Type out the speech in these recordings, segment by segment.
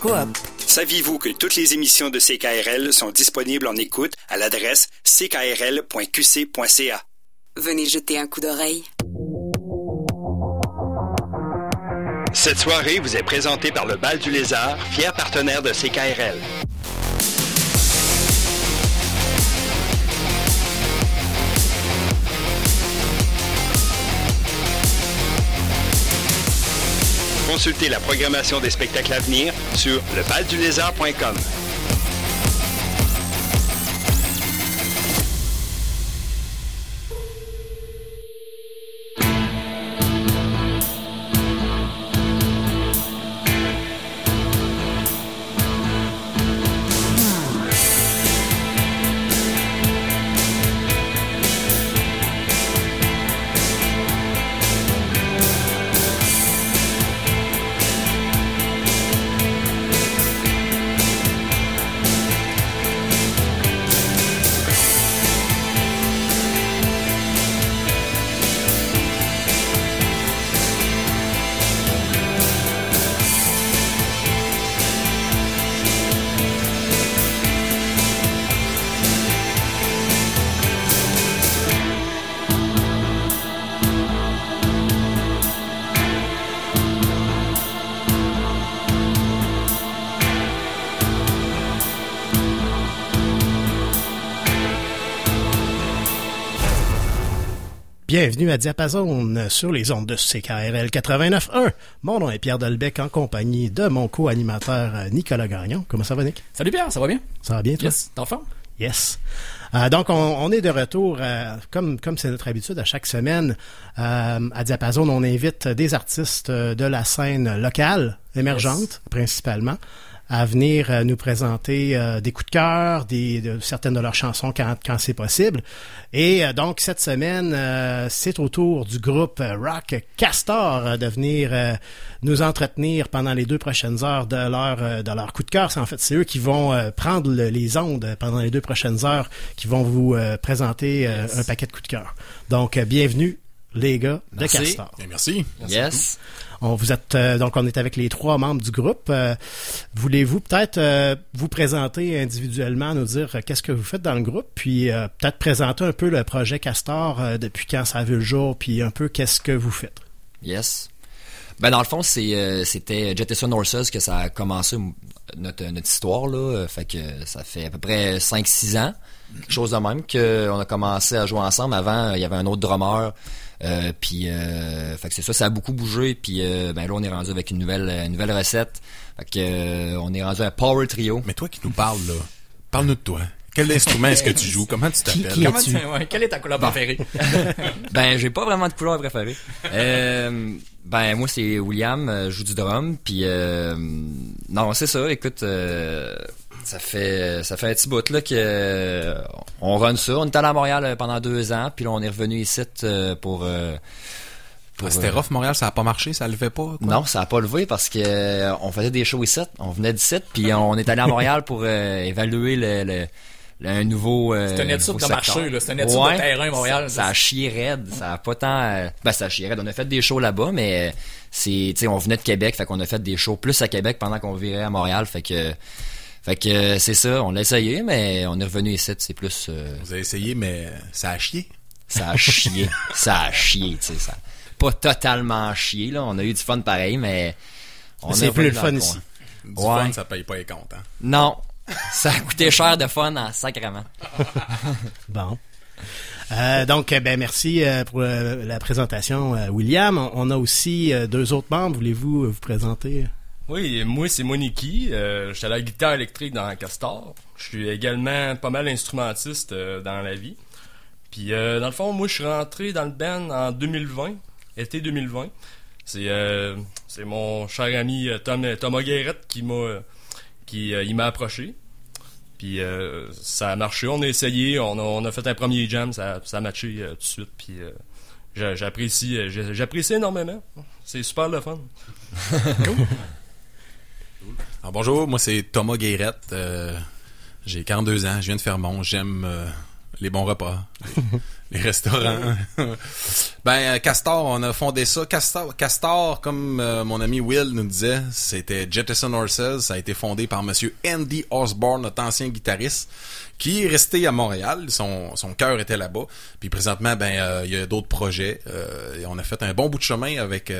coop. Saviez-vous que toutes les émissions de CKRL sont disponibles en écoute à l'adresse ckrl.qc.ca? Venez jeter un coup d'oreille. Cette soirée vous est présentée par le Bal du Lézard, fier partenaire de CKRL. Consultez la programmation des spectacles à venir sur lebaldulézard.com. Bienvenue à Diapason sur les ondes de CKRL 89.1. Mon nom est Pierre Delbecq en compagnie de mon co-animateur euh, Nicolas Gagnon. Comment ça va, Nick? Salut Pierre, ça va bien? Ça va bien, toi? Yes, t'es en forme? Yes. Euh, donc, on, on est de retour, euh, comme comme c'est notre habitude à chaque semaine, euh, à Diapason, on invite des artistes de la scène locale, émergente principalement, à venir euh, nous présenter euh, des coups de cœur, des, de, certaines de leurs chansons quand, quand c'est possible. Et euh, donc, cette semaine, euh, c'est au tour du groupe Rock Castor euh, de venir euh, nous entretenir pendant les deux prochaines heures de leur, euh, de leur coup de cœur. C'est en fait, c'est eux qui vont euh, prendre le- les ondes pendant les deux prochaines heures, qui vont vous euh, présenter euh, un paquet de coups de cœur. Donc, euh, bienvenue, les gars de Merci. Castor. Bien, merci. Yes. On vous êtes euh, donc on est avec les trois membres du groupe. Euh, Voulez-vous peut-être euh, vous présenter individuellement, nous dire qu'est-ce que vous faites dans le groupe, puis peut-être présenter un peu le projet Castor depuis quand ça a vu le jour, puis un peu qu'est-ce que vous faites? Yes. Ben dans le fond, c'est euh, c'était Jettison Horses que ça a commencé notre, notre histoire là, fait que ça fait à peu près 5 6 ans, chose de même que on a commencé à jouer ensemble avant, il y avait un autre drummer euh, puis euh, fait que c'est ça, ça a beaucoup bougé puis euh, ben là on est rendu avec une nouvelle une nouvelle recette. Fait que euh, on est rendu un power trio. Mais toi qui nous parles, là, parle-nous de toi. Quel instrument est-ce que tu joues? Comment tu t'appelles? qui Comment es-tu? tu- ouais, quelle est ta couleur préférée? ben, j'ai pas vraiment de couleur préférée. Euh, ben, moi, c'est William, euh, je joue du drum, puis euh, non, c'est ça, écoute, euh, ça fait ça fait un petit bout, là, que euh, on run ça. On est allé à Montréal euh, pendant deux ans, puis là, on est revenu ici euh, pour... euh, pour, Ah, C'était euh, rough, Montréal, ça a pas marché, ça le fait pas? Quoi? non, ça a pas levé parce que euh, on faisait des shows ici, on venait d'ici, puis on est allé à Montréal pour euh, évaluer le, le, le- un nouveau. euh, C'est étude nouveau de marché, là. C'est étude de terrain, Montréal. Ça, ça a chié raide, ça a pas tant. euh, ben ça a chié raide. On a fait des shows là-bas, mais c'est, tu sais, on venait de Québec, fait qu'on a fait des shows plus à Québec pendant qu'on virait à Montréal, fait que. Fait que euh, c'est ça, on l'a essayé, mais on est revenu ici, c'est plus. euh, Vous avez essayé, mais ça a chié. ça a chié. ça a chié, tu sais. Ça pas totalement chié, là. On a eu du fun pareil, mais. on C'est est plus le fun ici. Du Ouais. fun, ça paye pas les comptes. Hein? Non. Ça a coûté cher de fun en sacrement. Bon. Euh, donc, ben merci euh, pour euh, la présentation, euh, William. On, on a aussi euh, deux autres membres. Voulez-vous euh, vous présenter? Oui, moi c'est Moniki. Euh, je suis à la guitare électrique dans Castor. Je suis également pas mal instrumentiste euh, dans la vie. Puis euh, dans le fond, moi je suis rentré dans le band en 2020, été 2020. C'est euh, c'est mon cher ami Tom, Thomas Guérette qui m'a qui il m'a approché. Puis euh, ça a marché, on a essayé, on a, on a fait un premier jam, ça, ça a matché tout de suite. Puis j'a- j'apprécie j'apprécie énormément. C'est super le fun. Alors, bonjour, moi c'est Thomas Guérette. Euh, j'ai 42 ans, je viens de Fermont. J'aime euh, les bons repas, Les restaurants. ben, euh, Castor, on a fondé ça. Castor, Castor comme euh, mon ami Will nous disait, c'était Jettison Horses. Ça a été fondé par monsieur Andy Osborne, notre ancien guitariste, qui est resté à Montréal. Son, son cœur était là-bas. Puis présentement, ben, euh, il y a d'autres projets. et on a fait un bon bout de chemin avec,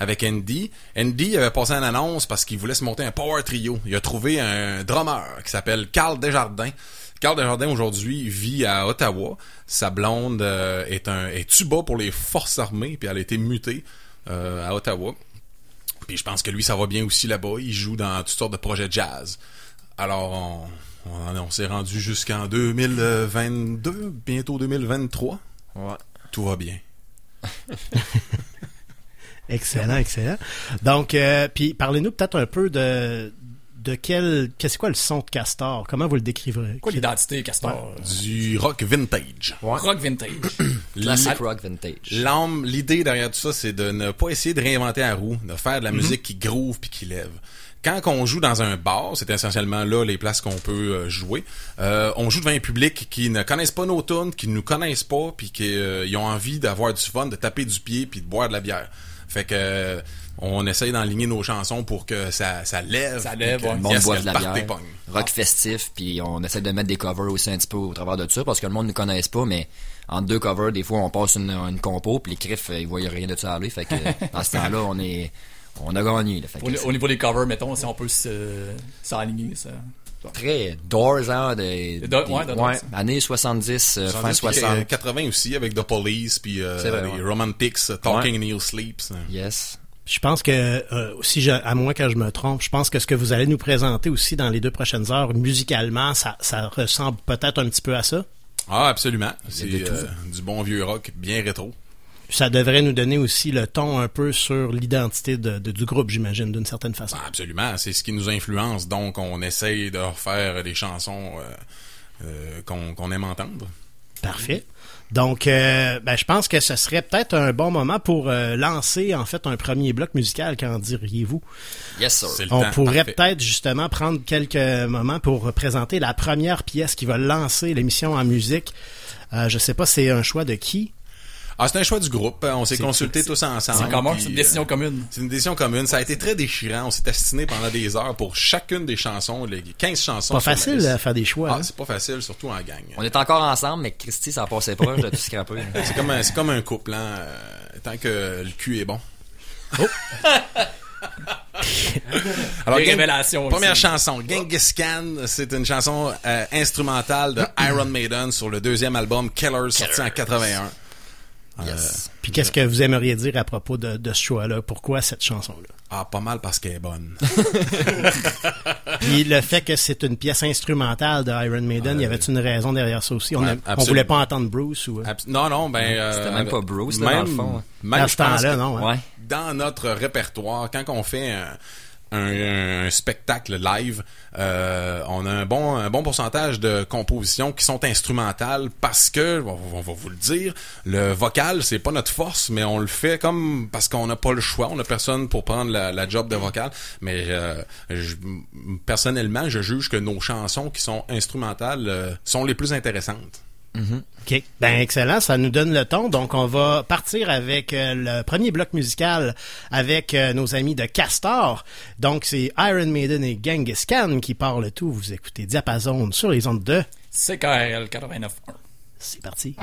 avec Andy. Andy avait passé une annonce parce qu'il voulait se monter un power trio. Il a trouvé un drummer qui s'appelle Carl Desjardins. Carl Desjardins aujourd'hui vit à Ottawa. Sa blonde euh, est un est tuba pour les forces armées, puis elle a été mutée euh, à Ottawa. Puis je pense que lui, ça va bien aussi là-bas. Il joue dans toutes sortes de projets jazz. Alors on, on, s'est rendu jusqu'en 2022, bientôt 2023. Ouais. Tout va bien. excellent, excellent. Donc, euh, puis parlez-nous peut-être un peu de, de quel. Qu'est-ce quoi le son de Castor? Comment vous le décrivrez Quoi l'identité Castor? Du rock vintage. Rock vintage. Classic rock vintage. L'âme, l'idée derrière tout ça, c'est de ne pas essayer de réinventer la roue, de faire de la mhm. musique qui groove puis qui lève quand on joue dans un bar, c'est essentiellement là les places qu'on peut euh, jouer. Euh, on joue devant un public qui ne connaissent pas nos tunes, qui nous connaissent pas, puis qui euh, ont envie d'avoir du fun, de taper du pied, puis de boire de la bière. Fait que on essaye d'enligner nos chansons pour que ça, ça lève. Ça lève, Le monde boit de la bière. Rock festif, puis on essaie de mettre des covers aussi un petit peu au travers de ça, parce que le monde ne connaisse pas, mais en deux covers, des fois, on passe une, une compo, puis les criffs, ils voient rien de ça aller. Fait que dans ce temps-là, on est on a gagné. au, niveau des covers, mettons, si on peut s'aligner, ça. Très Doors, hein, des, ouais, années 70, euh, fin 60. 80 aussi, avec The Police, puis euh, les Romantics, Talking in Your Sleeps. Yes. Je pense que, euh, si à moins que je me trompe, je pense que ce que vous allez nous présenter aussi dans les deux prochaines heures, musicalement, ça, ça ressemble peut-être un petit peu à ça? Ah, absolument. C'est euh, du bon vieux rock, bien rétro. Ça devrait nous donner aussi le ton un peu sur l'identité de, du groupe, j'imagine, d'une certaine façon. Ah, absolument. C'est ce qui nous influence. Donc, on essaye de refaire des chansons euh, qu'on aime entendre. Parfait. Donc, euh, ben, je pense que ce serait peut-être un bon moment pour euh, lancer en fait un premier bloc musical. Qu'en diriez-vous? Yes, sir. On pourrait peut-être justement prendre quelques moments pour présenter la première pièce qui va lancer l'émission en musique. Euh, je sais pas, c'est un choix de qui ah, c'est un choix du groupe. On s'est consultés tous ensemble. C'est une décision commune. C'est une décision commune. Ça a été très déchirant. On s'est astiné pendant des heures pour chacune des chansons, les 15 chansons. Pas facile à faire des choix. Ah, hein. c'est pas facile, surtout en gang. On est encore ensemble, mais Christy, ça passait proche de tout scraper. c'est comme, un, c'est comme un couple, hein. Euh, tant que le cul est bon. Oh! Alors, révélations première chanson, Genghis Khan, c'est une chanson euh, instrumentale de Iron Maiden sur le deuxième album Killers, sorti en 81. Euh, Puis qu'est-ce que vous aimeriez dire à propos de, ce choix-là? Pourquoi cette chanson-là? Ah, pas mal parce qu'elle est bonne. Puis le fait que c'est une pièce instrumentale de Iron Maiden, il y avait une raison derrière ça aussi? On, ne voulait pas entendre Bruce ou... Euh? non, non, ben... Euh, C'était même pas Bruce, là, dans le fond. Même, à ce temps-là, non? Hein? Dans notre répertoire, quand on fait un un, spectacle live, euh, on a un bon, un bon pourcentage de compositions qui sont instrumentales parce que, on, va vous le dire, le vocal, c'est pas notre force, mais on le fait comme parce qu'on n'a pas le choix, on n'a personne pour prendre la, job de vocal. Mais euh, personnellement, je juge que nos chansons qui sont instrumentales euh, sont les plus intéressantes. Mm-hmm. OK. Ben excellent, ça nous donne le ton. Donc on va partir avec euh, le premier bloc musical avec euh, nos amis de Castor. Donc c'est Iron Maiden et Genghis Khan qui parlent tout. Vous écoutez Diapason sur les ondes de CKRL 89.1. C'est parti.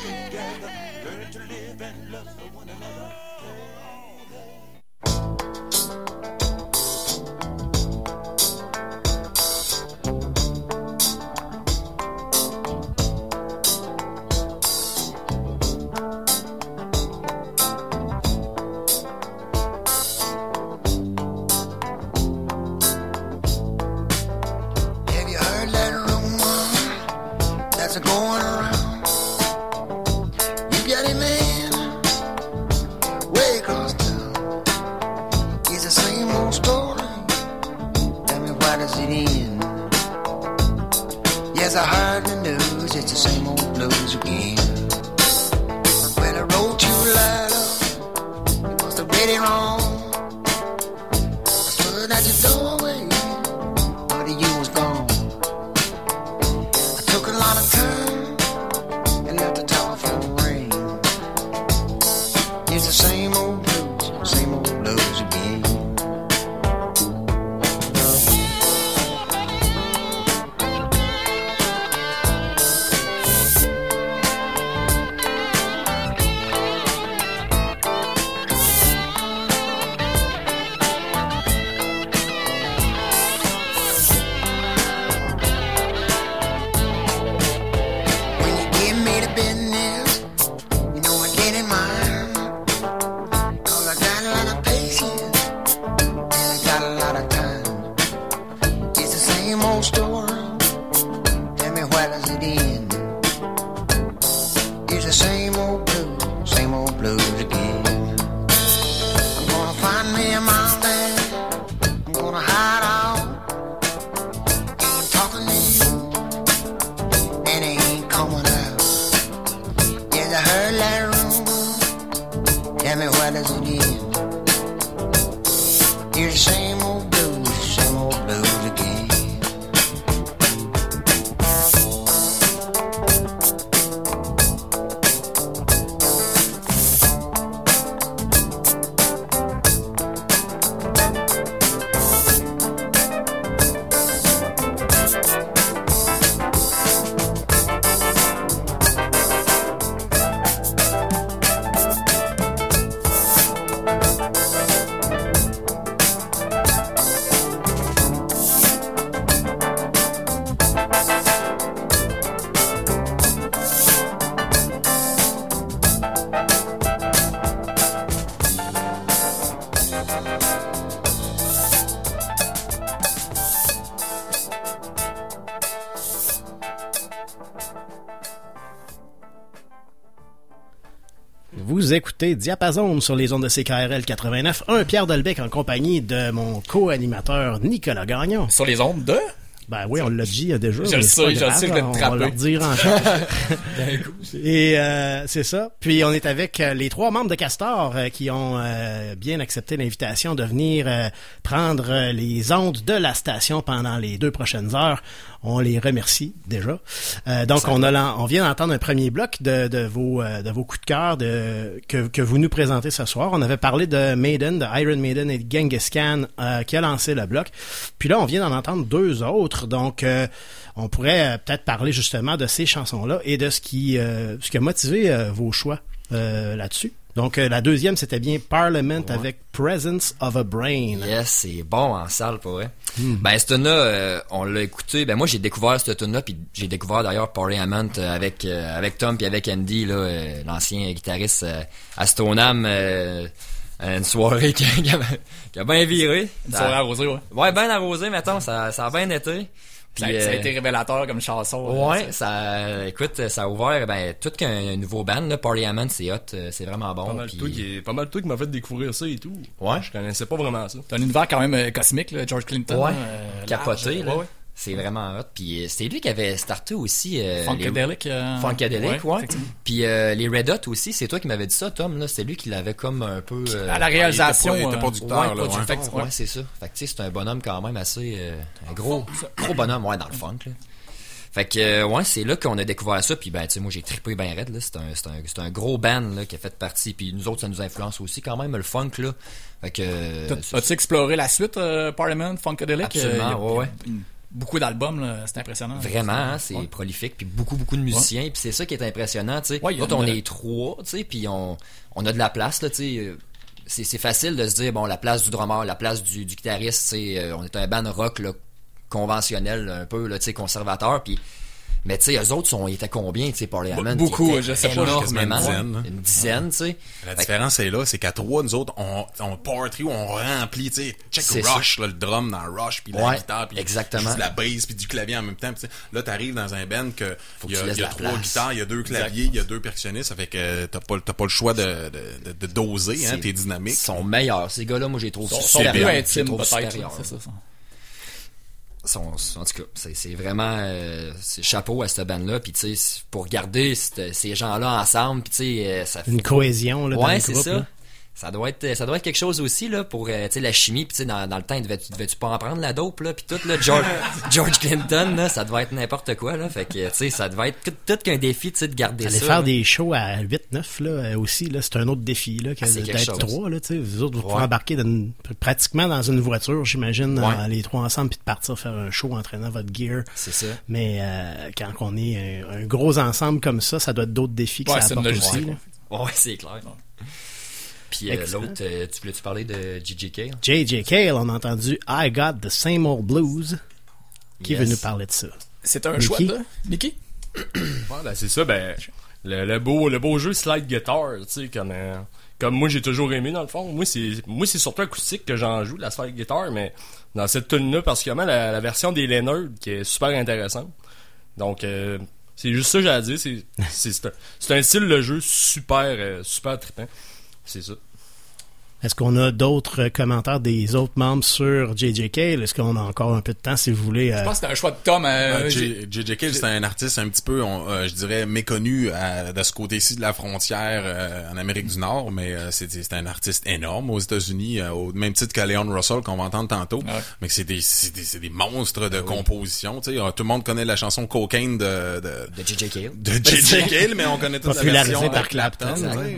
Together, learning to live and love one another. Vous écoutez Diapason sur les ondes de CKRL 89. Un Pierre Delbecq en compagnie de mon co-animateur Nicolas Gagnon. Sur les ondes de? Ben oui, on l'a dit déjà. Je le sais, je le sais, je On va leur dire encore. Et euh, c'est ça. Puis on est avec euh, les trois membres de Castor euh, qui ont euh, bien accepté l'invitation de venir prendre les ondes de la station pendant les deux prochaines heures. On les remercie déjà. Euh, donc on a on vient d'entendre un premier bloc de, de vos euh, de vos coups de cœur de que, que vous nous présentez ce soir. On avait parlé de Maiden, de Iron Maiden et de Genghis Khan euh, qui a lancé le bloc. Puis là on vient d'en entendre deux autres. Donc euh, on pourrait euh, peut-être parler justement de ces chansons-là et de ce qui, euh, ce qui a motivé vos choix euh, là-dessus. Donc euh, la deuxième, c'était bien Parliament avec Presence of a Brain. Yes, c'est bon en salle pour vrai. Ben cette tune là on l'a écouté. Ben moi j'ai découvert cette tune là puis j'ai découvert d'ailleurs Parliament euh, avec euh, avec Tom puis avec Andy là euh, l'ancien guitariste euh, à Stoneham euh, une soirée qui, qui a, qui a bien viré. Une soirée arrosée, ouais. Ouais, bien arrosé mettons, ça ça a bien été. Ça, a euh, été révélateur comme chanson. Ouais, ça, écoute, ça a ouvert, ben, tout qu'un nouveau band, là, Parliament, c'est hot, euh, c'est vraiment bon. Pas mal, de trucs qui, pas mal qui m'a fait découvrir ça et tout. Ouais. Je connaissais pas vraiment ça. T'as un univers quand même euh, cosmique, là, George Clinton. Ouais, euh, capoté, large, là. Ouais, ouais. C'est vraiment hot. Puis euh, c'est lui qui avait starté aussi euh, Funkadelic. euh. Funkadelic, ouais. Puis euh, les Red Hot aussi, c'est toi qui m'avais dit ça, Tom. Là, c'est lui qui l'avait comme un peu. euh, À la réalisation. il était pas- il était producteur, ouais, ouais. c'est ça. Fait que tu sais, c'est un bonhomme quand même assez euh, un gros gros bonhomme ouais dans le funk là. Fait que euh, ouais, c'est là qu'on a découvert ça puis ben tu sais moi j'ai trippé ben raide là, c'est un c'est un c'est un gros band là qui a fait partie puis nous autres ça nous influence aussi quand même le funk là. Fait que As-tu exploré la suite, euh, Parliament, Funkadelic? Absolument, Euh, a- ouais, ouais. Beaucoup d'albums, c'est impressionnant. Vraiment, hein, c'est Ouais. prolifique, puis beaucoup, beaucoup de musiciens, puis c'est ça qui est impressionnant, tu sais. Ouais, on est trois, tu sais, puis on, on a de la place, là, tu sais. euh, C'est, facile de se dire, bon, la place du drummer, la place du, du guitariste, tu sais, euh, on est un band rock, là, conventionnel, un peu, là, tu sais, conservateur, puis... Mais tu sais, eux autres, sont, ils étaient combien, tu sais, pour les Hammond? beaucoup, je sais pas, énormément, une dizaine. Une dizaine, tu sais. La Fait que- différence est là, c'est qu'à trois, nous autres, on, on party, on remplit, tu sais, check C'est rush, là, le drum dans rush, puis la guitare, puis exactement. la bass, puis du clavier en même temps. puis tu sais, là, t'arrives dans un band que il y a, y trois place. guitares, il y a deux claviers, il y a deux percussionnistes, ça fait que t'as pas, t'as pas le choix de, de, de, de doser, hein, C'est- t'es dynamique. Ils sont meilleurs. Ces gars-là, moi, je les trouve Ils sont, sont plus intimes, peut-être. Ça. sont, en tout cas, c'est, vraiment euh, chapeau à cette bande-là. Puis tu sais, pour garder ces gens-là ensemble, puis tu sais, euh, ça fait Une cohésion là, dans ouais, c'est ça. là. Ça doit être ça doit être quelque chose aussi là pour euh, tu sais la chimie puis tu sais dans, dans le temps devais-tu devais-tu pas en prendre la dope là puis tout là George George Clinton là ça devait être n'importe quoi là fait que tu sais ça devait être tout, tout qu'un défi tu sais de garder Aller ça faire là. des shows à 8-9 là euh, aussi là, c'est un autre défi là que Ah, d'être trois là, tu sais, vous autres vous pouvez Ouais. embarquer dans une- pratiquement dans une voiture, j'imagine, Ouais. les trois ensemble puis de partir faire un show entraînant votre gear. c'est ça Mais euh, quand on est un, un gros ensemble comme ça, ça doit être d'autres défis que Ouais, ça apporte aussi. là. ouais c'est clair puis euh, l'autre euh, tu voulais tu parler de JJK J.J. Cale, on a entendu I Got the Same Old Blues. Qui Yes. veut nous parler de ça? C'est un Mickey? choix de Mickey? Ben c'est ça, ben le, le beau le beau jeu slide guitar, tu sais comme euh, comme moi j'ai toujours aimé dans le fond. Moi c'est moi c'est surtout acoustique que j'en joue la slide guitar, mais dans cette tune là particulièrement la, la version des Leonard qui est super intéressante. Donc euh, c'est juste ça que j'ai à dire, c'est c'est c'est un, c'est un style de jeu super euh, super trippant. C'est ça. Est-ce qu'on a d'autres euh, commentaires des autres membres sur J.J. Cale? Est-ce qu'on a encore un peu de temps si vous voulez? euh, Je pense que c'était un choix de Tom. euh, Euh, j'ai- J- J.J. Cale, c'est un artiste un petit peu, on- euh, je dirais, méconnu à- de ce côté-ci de la frontière euh, en Amérique du Nord, mais euh, c'est c'est un artiste énorme aux États-Unis, euh, au même titre que Leon Russell qu'on va entendre tantôt, Ouais. mais c'est des, c'est des, c'est des monstres Ben de composition. Tu sais, euh, tout le monde connaît la chanson Cocaine de, de, De JJK. de J.J. Cale, mais on connaît toute la Popularisé version par par Clapton.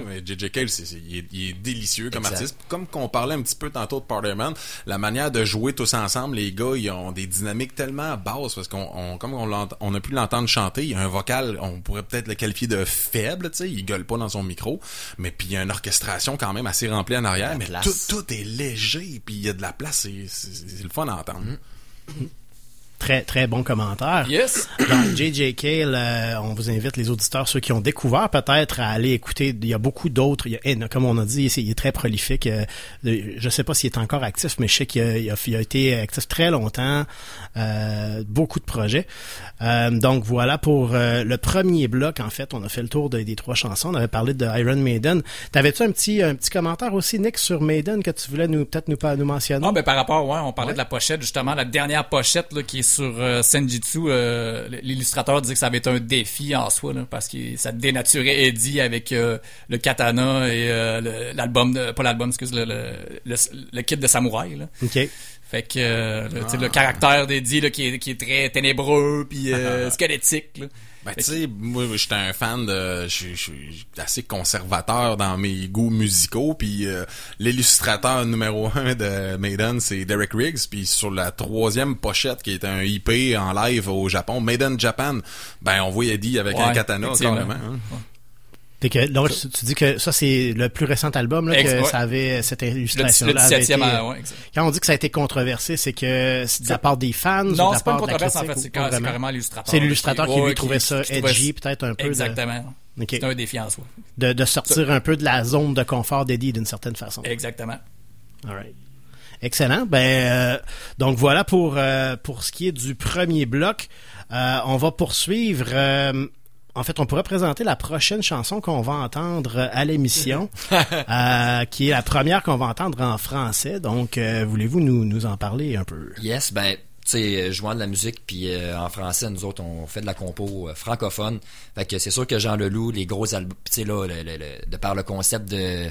Mais J.J. Cale, c'est, c'est- il, est, il est délicieux comme Exact. artiste. Comme qu'on parlait un petit peu tantôt de Parliament, la manière de jouer tous ensemble, les gars, ils ont des dynamiques tellement basses parce qu'on, on- comme on, on a pu l'entendre chanter, il y a un vocal, on pourrait peut-être le qualifier de faible, tu sais, il gueule pas dans son micro, mais puis il y a une orchestration quand même assez remplie en arrière, mais tout, tout est léger, puis il y a de la place, c'est, le fun à entendre. Très très bon commentaire. Yes. Donc, JJ Cale, euh, on vous invite les auditeurs, ceux qui ont découvert peut-être à aller écouter. Il y a beaucoup d'autres. Il y a- Comme on a dit, il est très prolifique. Euh, Je sais pas s'il est encore actif, mais je sais qu'il a, il a- il a été actif très longtemps. Euh, beaucoup de projets. Euh, donc voilà pour le premier bloc. En fait, on a fait le tour de- des trois chansons. On avait parlé de Iron Maiden. T'avais-tu un petit un petit commentaire aussi, Nick, sur Maiden que tu voulais nous peut-être nous, mentionner? Ah, ben, par rapport, ouais, on parlait Ouais. de la pochette, justement, la dernière pochette, là, qui est sur euh, Senjitsu, euh, l'illustrateur disait que ça avait été un défi en soi, parce que ça dénaturait Eddie avec euh, le katana et euh, l'album, pas l'album, excuse, le, le, kit de samouraï. Fait que, euh, le, Ah. caractère d'Eddie, là, qui est, qui est très ténébreux, puis euh, squelettique, là. Ben, tu sais, moi, j'étais un fan de... Je suis- assez conservateur dans mes goûts musicaux, puis euh, l'illustrateur numéro un de Maiden, c'est Derek Riggs, puis sur la troisième pochette, qui est un IP en live au Japon, Maiden Japan, ben, on voit Eddie avec Ouais, un katana, carrément. hein. Que, donc, tu, tu dis que ça, c'est le plus récent album, là, que ouais. ça avait, cette Le, illustration-là. le avait 17e, été- euh, ouais, exact. Quand on dit que ça a été controversé, c'est que c'est de la part des fans ou de Non, la c'est pas une de controverse, en fait, ou c'est carrément l'illustrateur. C'est l'illustrateur qui, lui trouvait ça qui trouvait edgy, peut-être un peu de- Exactement. C'est un défi en soi. de, de sortir un peu de la zone de confort d'Eddie d'une certaine façon. Exactement. All right. Excellent. Ben euh, donc voilà pour euh, pour ce qui est du premier bloc. Euh, on va poursuivre. Euh, en fait, on pourrait présenter la prochaine chanson qu'on va entendre à l'émission, euh, qui est la première qu'on va entendre en français. Donc, euh, voulez-vous nous nous en parler un peu? Yes, ben, tu sais, euh, jouant de la musique, puis euh, en français, nous autres, on fait de la compo euh, francophone. Fait que c'est sûr que Jean Leloup, les gros albums, tu sais, là, le- le- le- de par le concept de...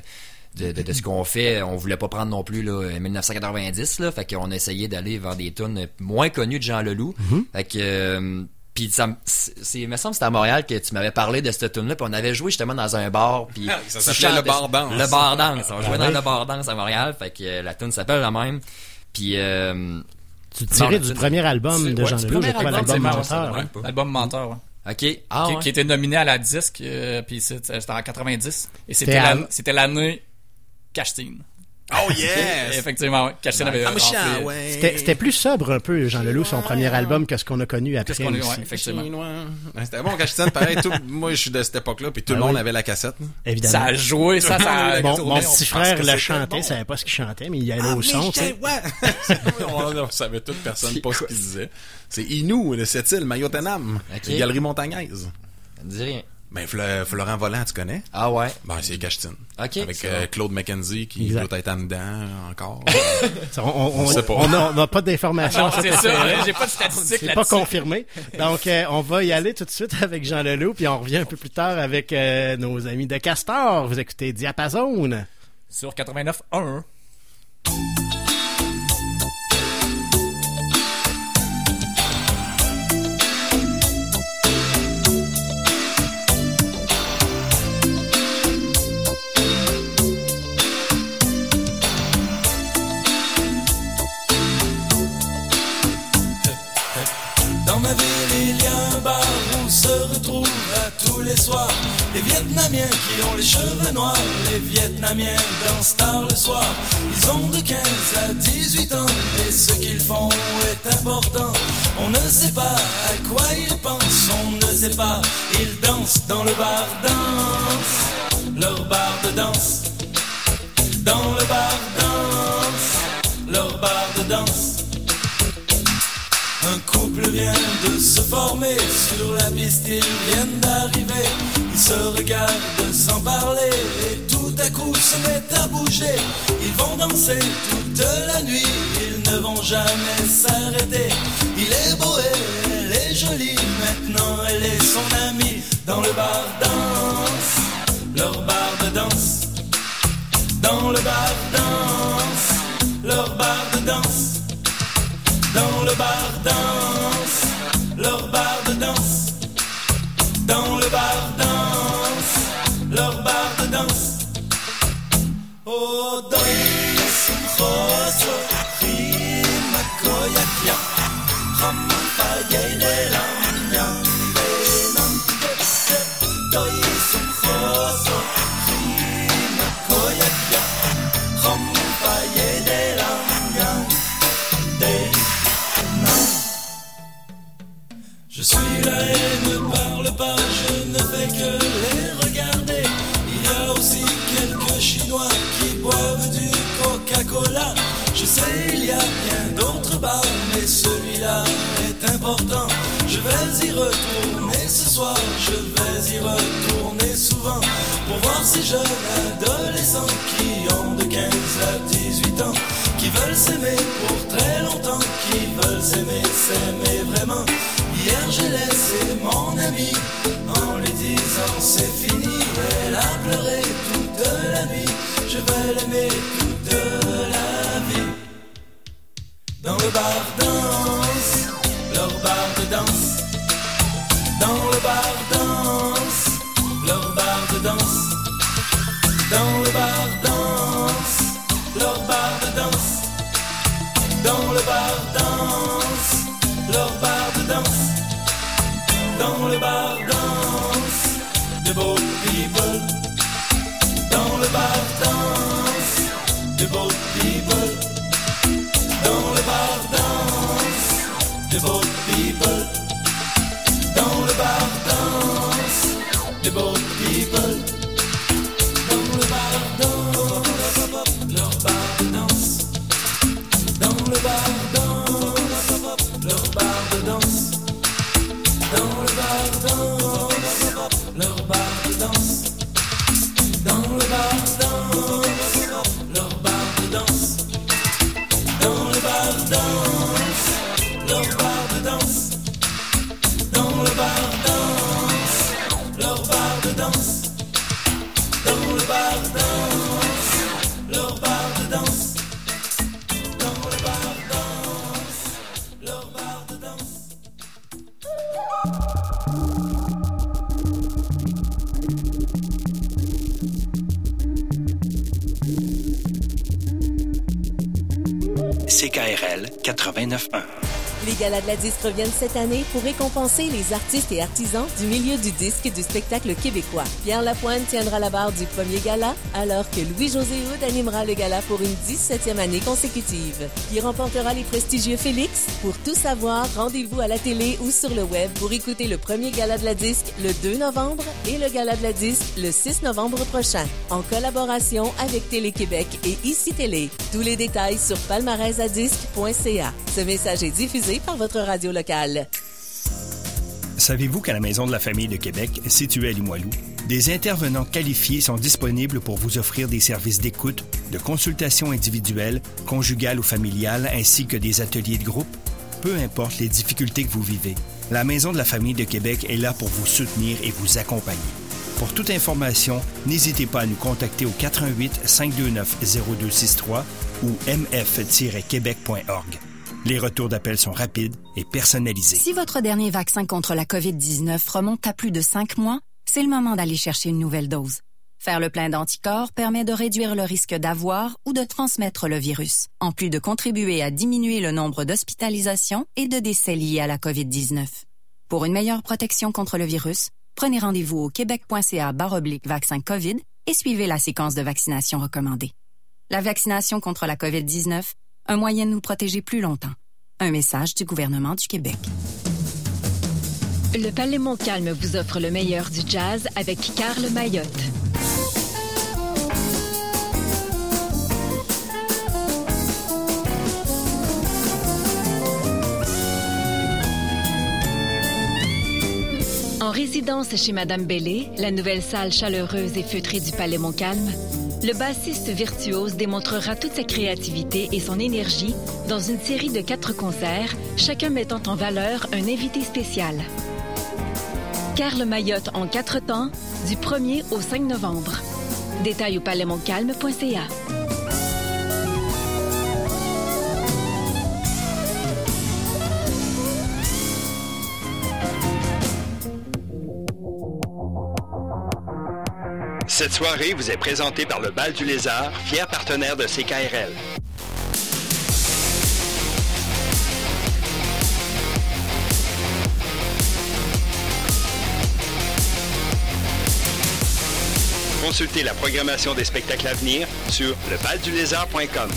De, de, de ce qu'on fait, on voulait pas prendre non plus là 1990 là, fait qu'on a essayé d'aller vers des tunes moins connues de Jean Leloup. Fait que euh, puis ça me- c'est me semble que c'était à Montréal que tu m'avais parlé de cette tune là, puis on avait joué justement dans un bar puis Ça s'appelait le bar danse. Le bar danse, on jouait Ah dans le bar danse à Montréal, fait que euh, la tune s'appelle la même. Puis euh, Tu tirais du premier album de ouais, Jean du Leloup, je premier crois, album, l'album Menteur. L'album Menteur, ouais. OK. Ah, qui, ouais. qui était nominé à la disque, euh, puis c'était en 90. Et c'était l'année Cashtin. Oh yes! Effectivement, ouais. Avait rempli- ouais. C'était c'était plus sobre un peu, Jean Leloup, son premier album, que ce qu'on a connu après. Qu'est-ce qu'on a- aussi. ouais, effectivement. Ouais, C'était bon, Cachetine, pareil. tout- moi, je suis de cette époque-là, puis tout le Ah monde oui. avait la cassette. Évidemment. Ça a joué, ça, ça a Mon, petit frère c'était chantait, bon. savait pas ce qu'il chantait, mais il allait Ah, au son, tu sais. ouais. on, on savait toute personne pas ce qu'il disait. C'est Inou, de cette île, Mayotenam, Ok. les galeries montagnaise. Ça me dit rien. Ben, Fle- Florent Volant, tu connais? Ah ouais. Ben, c'est Cachetine. OK. Avec euh. Claude McKenzie, qui Exact. doit être en dedans encore. On, on, on, sait pas. on a, on a pas d'informations. Sur c'est ça, j'ai pas de statistiques C'est pas confirmé. Donc, euh, on va y aller tout de suite avec Jean Leloup, puis on revient un peu plus tard avec euh, nos amis de Castor. Vous écoutez Diapason. Sur 89.1. les les Vietnamiens qui ont les cheveux noirs. Les Vietnamiens dansent tard le soir. Ils ont de 15 à 18 ans et ce qu'ils font est important. On ne sait pas à quoi ils pensent, on ne sait pas. Ils dansent dans le bar danse, leur bar de danse. Dans le bar danse, vient de se former sur la piste, ils viennent d'arriver. Ils se regardent sans parler et tout à coup se mettent à bouger. Ils vont danser toute la nuit, ils ne vont jamais s'arrêter. Il est beau et elle est jolie, maintenant elle est son amie. Dans le bar danse, leur bar de danse. Dans le bar danse, leur bar de danse. Dans le bar danse, leur bar de danse. Dans le bar danse, leur bar de danse. Oh, danse, rosso, rima, koyakia. Ramafaye de Je sais, il y a bien d'autres bars, mais celui-là est important. Je vais y retourner ce soir, je vais y retourner souvent pour voir ces jeunes adolescents qui ont de 15 à 18 ans, qui veulent s'aimer pour très longtemps, qui veulent s'aimer, s'aimer vraiment. Hier j'ai laissé mon ami en lui disant c'est fini, elle a pleuré toute la nuit, je vais l'aimer toute la vie. Dans le bar danse, leur bar de danse. Dans le bar danse, leur bar de danse. Dans le bar Unbelievable TF1. Galas de la disque reviennent cette année pour récompenser les artistes et artisans du milieu du disque du spectacle québécois. Pierre Lapointe tiendra la barre du premier gala, alors que Louis-José Houd animera le gala pour une 17e année consécutive. Qui remportera les prestigieux Félix? Pour tout savoir, rendez-vous à la télé ou sur le web pour écouter le premier gala de la disque le 2 novembre et le gala de la disque le 6 novembre prochain, en collaboration avec Télé-Québec et ICI Télé. Tous les détails sur palmarèsadisque.ca. Ce message est diffusé par votre radio locale. Savez-vous qu'à la Maison de la Famille de Québec, située à Limoilou, des intervenants qualifiés sont disponibles pour vous offrir des services d'écoute, de consultation individuelle, conjugale ou familiale, ainsi que des ateliers de groupe? Peu importe les difficultés que vous vivez, la Maison de la Famille de Québec est là pour vous soutenir et vous accompagner. Pour toute information, n'hésitez pas à nous contacter au 88 529 0263 ou mf-québec.org. Les retours d'appel sont rapides et personnalisés. Si votre dernier vaccin contre la COVID-19 remonte à plus de cinq mois, c'est le moment d'aller chercher une nouvelle dose. Faire le plein d'anticorps permet de réduire le risque d'avoir ou de transmettre le virus, en plus de contribuer à diminuer le nombre d'hospitalisations et de décès liés à la COVID-19. Pour une meilleure protection contre le virus, prenez rendez-vous au québec.ca baroblique vaccin COVID et suivez la séquence de vaccination recommandée. La vaccination contre la COVID-19, un moyen de nous protéger plus longtemps. Un message du gouvernement du Québec. Le Palais Montcalm vous offre le meilleur du jazz avec Carl Mayotte. En résidence chez Madame Bellé, la nouvelle salle chaleureuse et feutrée du Palais Montcalm, le bassiste virtuose démontrera toute sa créativité et son énergie dans une série de quatre concerts, chacun mettant en valeur un invité spécial. Carl Mayotte en quatre temps, du 1er au 5 novembre. Détails au palaismontcalm.ca. Cette soirée vous est présentée par le Bal du Lézard, fier partenaire de CKRL. Consultez la programmation des spectacles à venir sur lebaldulézard.com.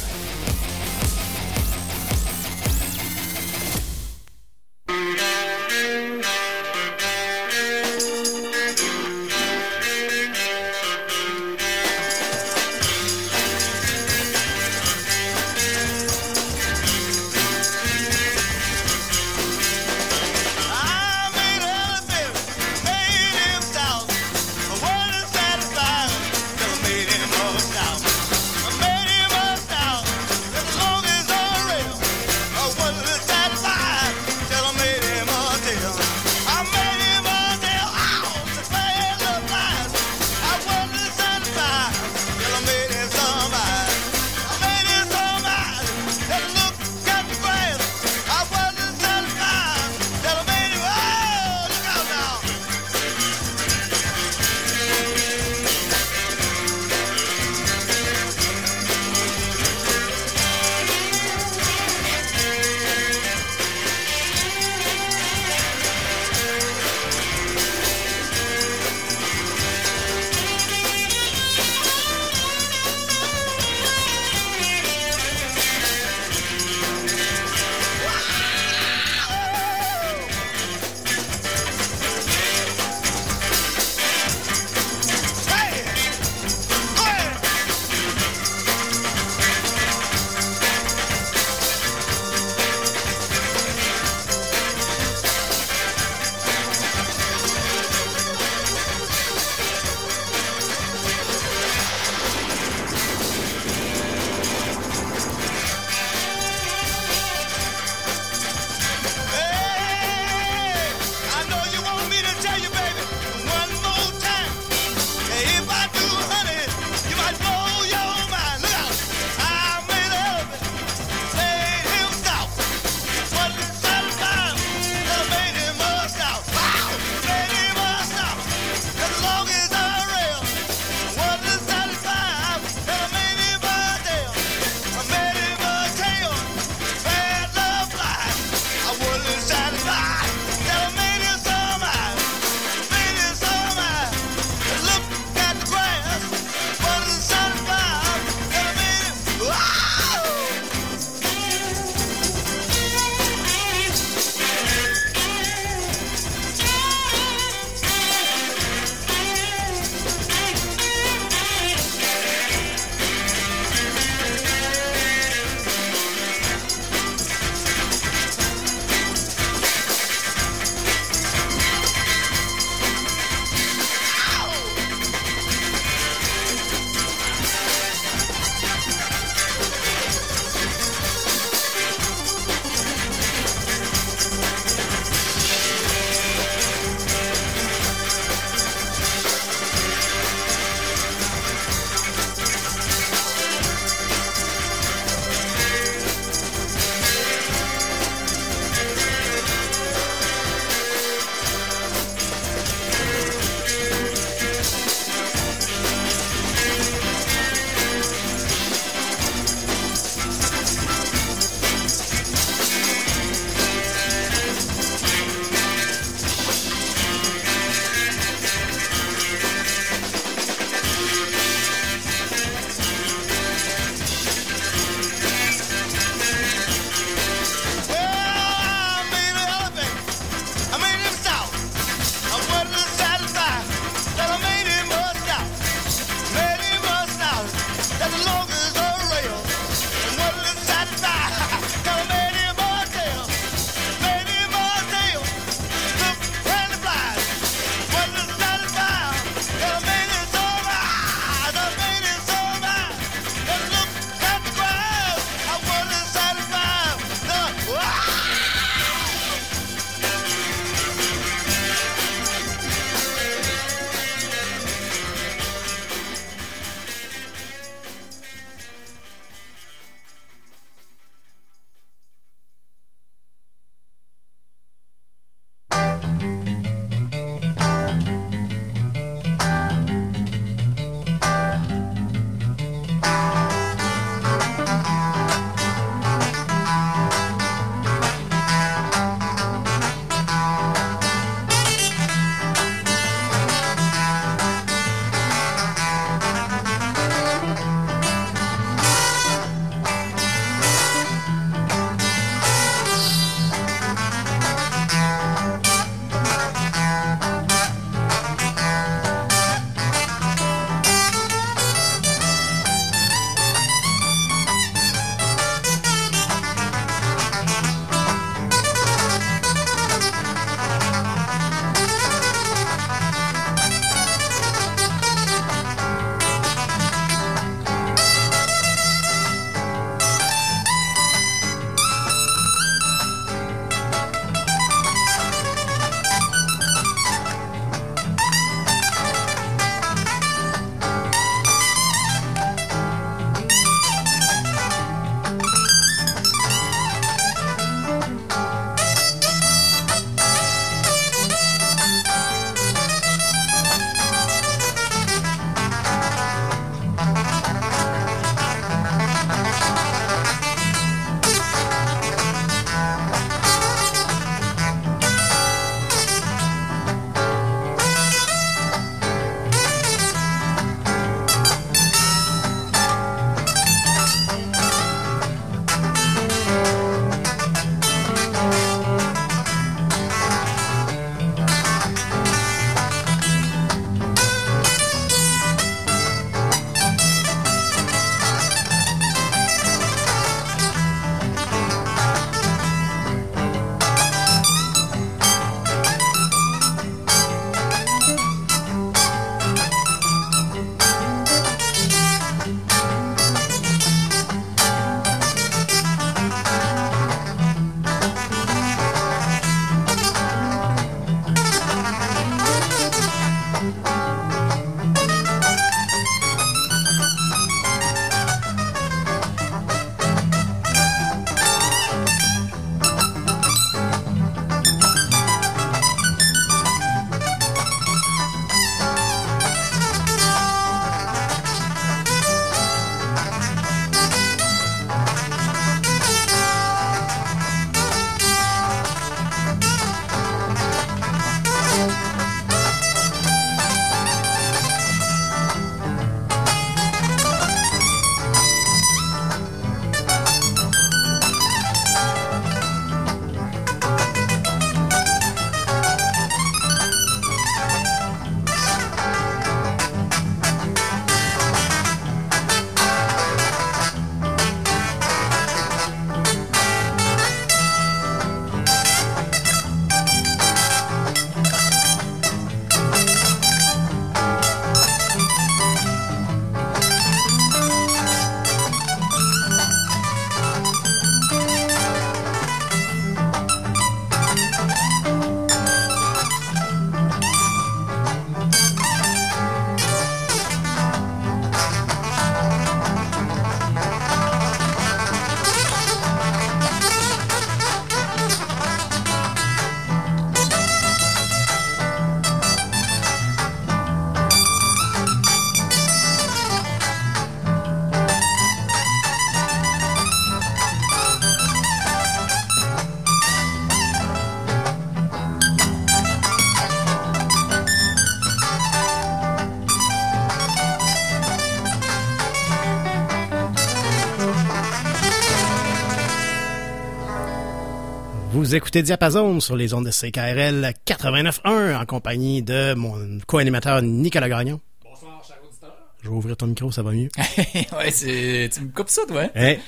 Vous écoutez Diapason sur les ondes de CKRL 89.1 en compagnie de mon co-animateur Nicolas Gagnon. Bonsoir, cher auditeur. Je vais ouvrir ton micro, ça va mieux. ouais, c'est, tu me coupes ça, toi. hein? Hey.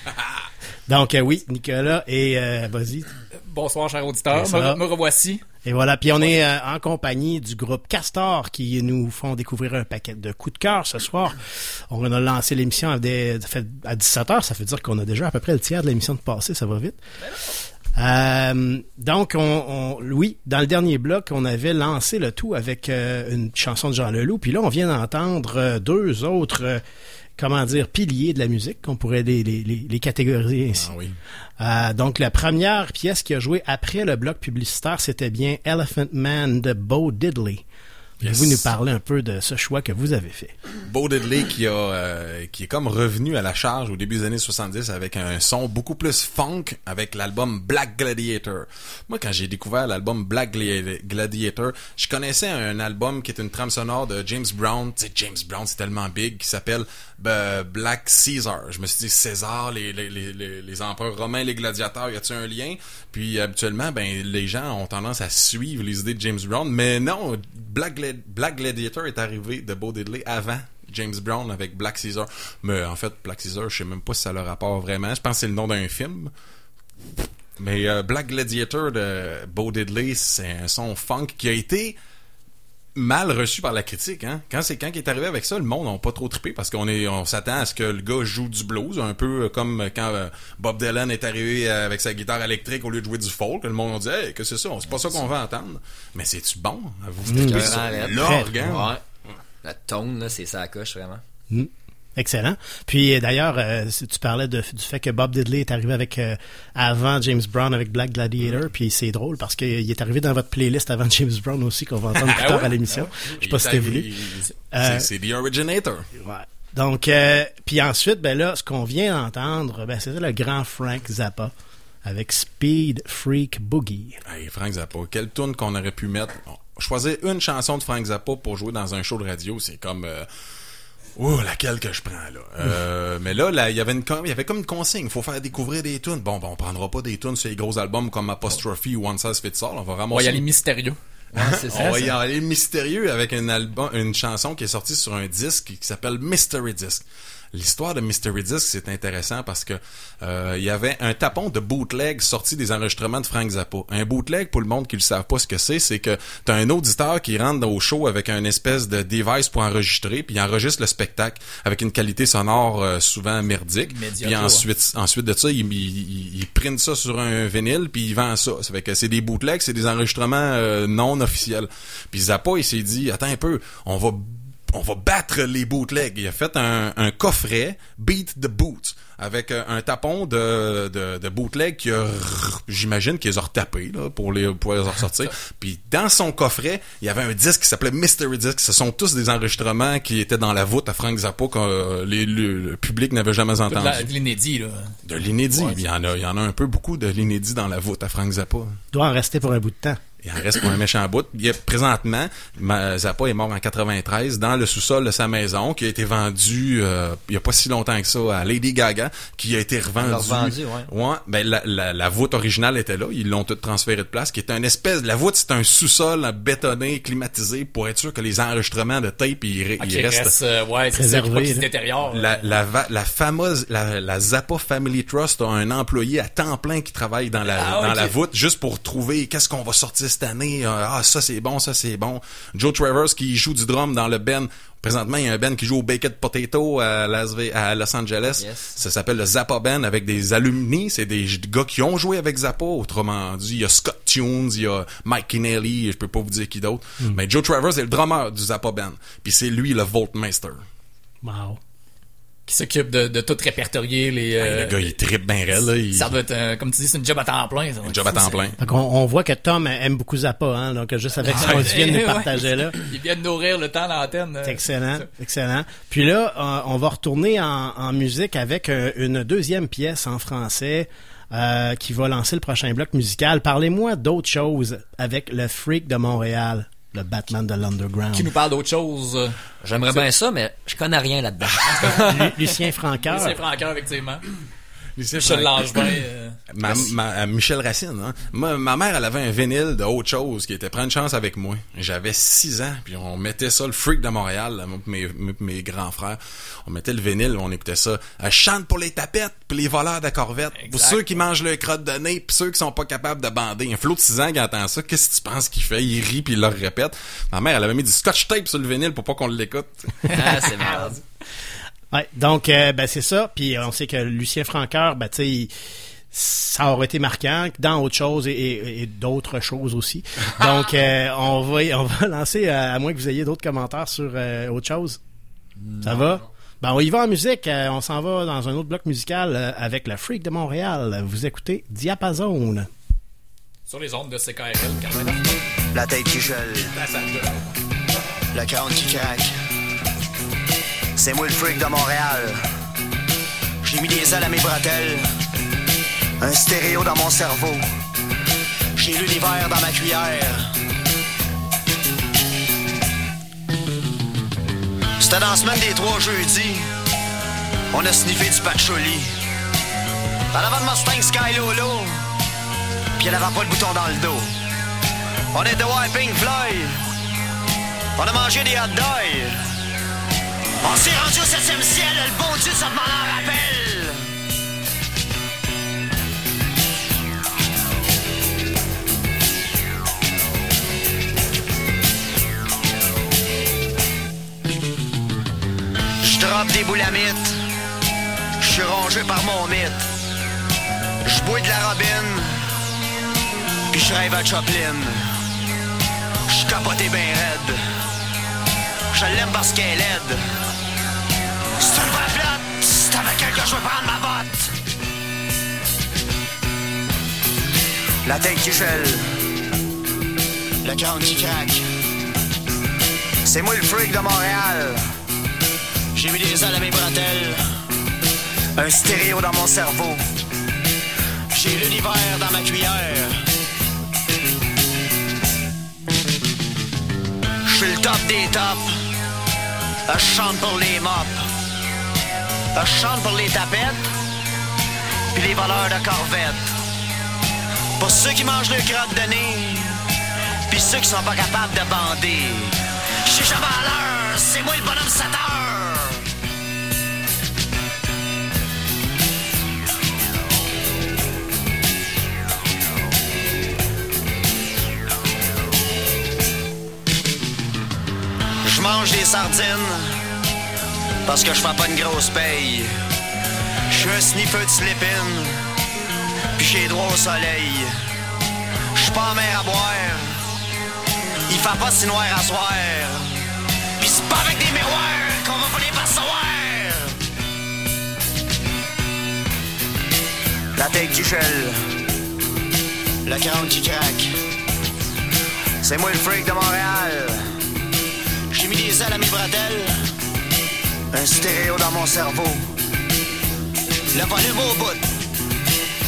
Donc euh, oui, Nicolas et euh, vas-y. Bonsoir, cher auditeur. Me, me revoici. Et voilà, puis on est euh, en compagnie du groupe Castor qui nous font découvrir un paquet de coups de cœur ce soir. On a lancé l'émission à, des- ça fait- à 17h, ça veut dire qu'on a déjà à peu près le tiers de l'émission de passé, ça va vite. Euh, donc, on, on- oui, dans le dernier bloc, on avait lancé le tout avec euh, une chanson de Jean Leloup, puis là, on vient d'entendre euh, deux autres, comment dire, piliers de la musique, qu'on pourrait les, les, les, les catégoriser ainsi. Ah oui. Euh, donc, la première pièce qui a joué après le bloc publicitaire, c'était bien Elephant Man de Bo Diddley. Yes. Vous nous parler un peu de ce choix que vous avez fait. Bo Diddley qui a euh, qui est comme revenu à la charge au début des années 70 avec un son beaucoup plus funk avec l'album Black Gladiator. Moi quand j'ai découvert l'album Black Gla- Gladiator, je connaissais un album qui est une trame sonore de James Brown, tu sais James Brown c'est tellement big qui s'appelle Black Caesar. Je me suis dit César, les empereurs romains, les gladiateurs, y a-t-il un lien? Puis habituellement ben les gens ont tendance à suivre les idées de James Brown, mais non, Black, Gla- Black Gladiator est arrivé de Bo Diddley avant James Brown avec Black Caesar. Mais en fait, Black Caesar, je sais même pas si ça a le rapport vraiment. Je pense que c'est le nom d'un film. Mais euh, Black Gladiator de Bo Diddley, c'est un son funk qui a été mal reçu par la critique. Hein? Quand c'est quand il est arrivé avec ça, le monde n'a pas trop trippé parce qu'on est on s'attend à ce que le gars joue du blues, un peu comme quand euh, Bob Dylan est arrivé avec sa guitare électrique au lieu de jouer du folk. Le monde a dit hey, que c'est ça, c'est pas ça qu'on veut entendre. Mais c'est-tu bon? Vous Mmh. Ouais. La tone, là, c'est ça à coche, vraiment. Mm. Excellent. Puis euh, d'ailleurs, euh, tu parlais de- du fait que Bob Diddley est arrivé avec euh, avant James Brown avec Black Gladiator, puis c'est drôle parce qu'il est arrivé dans votre playlist avant James Brown aussi qu'on va entendre plus Ah tard ouais? à l'émission. Ah ouais. Je sais pas si t'as voulu. c'est- The Originator. Ouais. Donc, euh, puis ensuite, ben là, ce qu'on vient d'entendre, ben c'est le grand Frank Zappa avec Speed Freak Boogie. Hey, Frank Zappa, quelle tune qu'on aurait pu mettre. Bon, choisir une chanson de Frank Zappa pour jouer dans un show de radio, c'est comme Ouh, laquelle que je prends là? Euh, mais là, là, il y avait une il y avait comme une consigne, il faut faire découvrir des tunes. Bon, ben, on prendra pas des tunes sur les gros albums comme Apostrophe ou One Size Fits All, on va On ramasser. va y aller mystérieux. Ouais, ça. On va y aller mystérieux avec un album, une chanson qui est sortie sur un disque qui s'appelle Mystery Disc. L'histoire de Mystery Disc, c'est intéressant parce que euh, il y avait un tapon de bootleg sorti des enregistrements de Frank Zappa. Un bootleg, pour le monde qui ne savent pas ce que c'est, c'est que t'as un auditeur qui rentre au show avec un espèce de device pour enregistrer, puis il enregistre le spectacle avec une qualité sonore euh, souvent merdique. Puis ensuite, ensuite de ça, il, il, il, il print ça sur un vinyle, puis il vend ça. Ça fait que c'est des bootlegs, c'est des enregistrements euh, non officiels. Puis Zappa, il s'est dit, attends un peu, on va on va battre les bootlegs. Il a fait un, un coffret Beat the Boots avec un tapon de, de, de bootleg qui j'imagine qu'ils les a retapés là, pour les pour les ressortir. Puis dans son coffret, il y avait un disque qui s'appelait Mystery Disc. Ce sont tous des enregistrements qui étaient dans la voûte à Frank Zappa que euh, les- le, le public n'avait jamais entendu. de l'inédit, là. De l'inédit. il y en a, il y en a un peu beaucoup de l'inédit dans la voûte à Frank Zappa. Doit en rester pour un bout de temps. Il en reste pour un méchant bout. Il y a, présentement, ma- Zappa est mort en 93 dans le sous-sol de sa maison, qui a été vendu euh, il y a pas si longtemps que ça à Lady Gaga, qui a été revendu. l'a revendu, ouais. Ouais, ben la, la, la voûte originale était là, ils l'ont tout transféré de place, qui est un espèce la voûte c'est un sous-sol bétonné, climatisé pour être sûr que les enregistrements de tape ils, Ah, ils restent reste, euh, ouais, détériore. la, la, la fameuse, la, la Zappa Family Trust a un employé à temps plein qui travaille dans la, Ah, dans la voûte juste pour trouver qu'est-ce qu'on va sortir cette année. Euh, Ah, ça c'est bon, ça c'est bon. Joe Travers qui joue du drum dans le band. Présentement, il y a un band qui joue au Baked Potato à, Las Ve- à Los Angeles. Yes. Ça s'appelle le Zappa Band avec des alumni. C'est des gars qui ont joué avec Zappa. Autrement dit, il y a Scott Tunes, il y a Mike Kinnelly, je peux pas vous dire qui d'autre. Mais Joe Travers est le drummer du Zappa Band. Puis c'est lui le Voltmeister. Wow. Qui s'occupe de, de tout répertorier les. Euh, le gars, il trippe bien raide, là. Il... Ça doit être, un- comme tu dis, c'est une job à temps plein. Ça. Un job à temps plein. Donc on, on voit que Tom aime beaucoup Zappa, hein, donc juste avec ce qu'on vient de partager là. Il vient de nourrir le temps à l'antenne. euh. C'est excellent, excellent. Puis là, euh, on va retourner en, en musique avec euh, une deuxième pièce en français euh, qui va lancer le prochain bloc musical. Parlez-moi d'autre chose avec le Freak de Montréal, le Batman de l'Underground. Qui nous parle d'autre chose. euh, J'aimerais bien ça, mais je connais rien là-dedans. Lu- Lucien Franqueur. C'est Franqueur, effectivement. Michel Franck. Langevin. euh, Ma, ma- euh, Michel Racine, hein. Ma mère, elle avait un vinyle de autre chose qui était Prendre chance avec moi. J'avais 6 ans, puis on mettait ça, le freak de Montréal, là, mes, mes, mes grands frères. On mettait le vinyle, on écoutait ça. Elle chante pour les tapettes, puis les voleurs de corvette. Pour ceux qui mangent le crotte de nez, puis ceux qui sont pas capables de bander. Un flot de 6 ans qui entend ça, qu'est-ce que tu penses qu'il fait? Il rit, puis il le répète. Ma mère, elle avait mis du scotch tape sur le vinyle pour pas qu'on l'écoute. Ah, c'est malade. Ouais, donc euh, ben c'est ça. Puis on sait que Lucien Franqueur, ben tu ça aurait été marquant dans autre chose et, et- et d'autres choses aussi. Donc euh, on va on va lancer euh, à moins que vous ayez d'autres commentaires sur euh, autre chose. Ça va? Ben on y va en musique. Euh, on s'en va dans un autre bloc musical euh, avec le Freak de Montréal. Vous écoutez Diapason. Sur les ondes de CKRL 89. La tête qui gèle, le crâne qui craque. C'est moi le freak de Montréal. J'ai mis des ailes à mes bretelles, un stéréo dans mon cerveau. J'ai l'univers dans ma cuillère. C'était dans la semaine des trois jeudis. On a sniffé du patchouli. En avant de Mustang Sky Lolo. Puis elle avait pas le bouton dans le dos. On est de Wiping Fly. On a mangé des hot dogs. On s'est rendu au septième ciel, le bon Dieu, ça m'en rappelle. Je drop des boulamites. Je suis rongé par mon mythe. Je de la robine. Puis je rêve à Choplin. Je capoté ben raide. Je l'aime parce qu'elle est laide. C'est une vraie flotte. C'est avec elle que je veux prendre ma botte. La tête qui gèle. Le crâne qui craque. C'est moi le freak de Montréal. J'ai mis des ailes à mes bretelles. Un stéréo dans mon cerveau. J'ai l'univers dans ma cuillère. Je suis le top des tops. Je chante pour les mops. Je chante pour les tapettes. Puis les voleurs de corvettes. Pour ceux qui mangent le crotte de nez. Puis ceux qui sont pas capables de bander. Je suis jamais à l'heure. C'est moi le bonhomme 7 heures. Je mange des sardines parce que je fais pas une grosse paye. Je suis un sniffer de slip-in, puis j'ai droit au soleil. Je suis pas en mer à boire, il fait pas si noir à soir. Puis c'est pas avec des miroirs qu'on va pas les passoires. La tête qui gèle, le crâne qui craque. C'est moi le freak de Montréal. J'ai mis des ailes à mes bretelles. Un stéréo dans mon cerveau. Le volume au bout.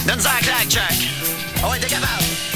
Donne-en un claque, Jack. Ah ouais, t'es capable.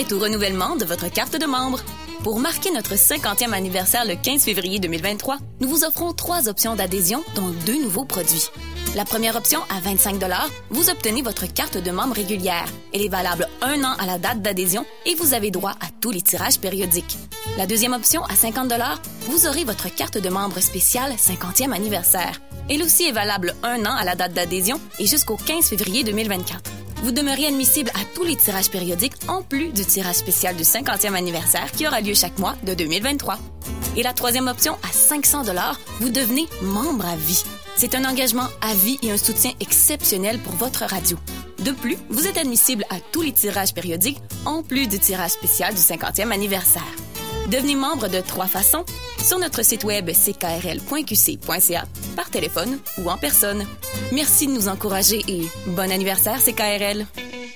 Est au renouvellement de votre carte de membre. Pour marquer notre 50e anniversaire le 15 février 2023, nous vous offrons trois options d'adhésion, dont deux nouveaux produits. La première option, à 25 vous obtenez votre carte de membre régulière. Elle est valable un an à la date d'adhésion et vous avez droit à tous les tirages périodiques. La deuxième option, à 50 vous aurez votre carte de membre spéciale 50e anniversaire. Elle aussi est valable un an à la date d'adhésion et jusqu'au 15 février 2024. Vous demeurez admissible à tous les tirages périodiques en plus du tirage spécial du 50e anniversaire qui aura lieu chaque mois de 2023. Et la troisième option, à 500 vous devenez membre à vie. C'est un engagement à vie et un soutien exceptionnel pour votre radio. De plus, vous êtes admissible à tous les tirages périodiques en plus du tirage spécial du 50e anniversaire. Devenez membre de trois façons sur notre site web ckrl.qc.ca, par téléphone ou en personne. Merci de nous encourager et bon anniversaire CKRL.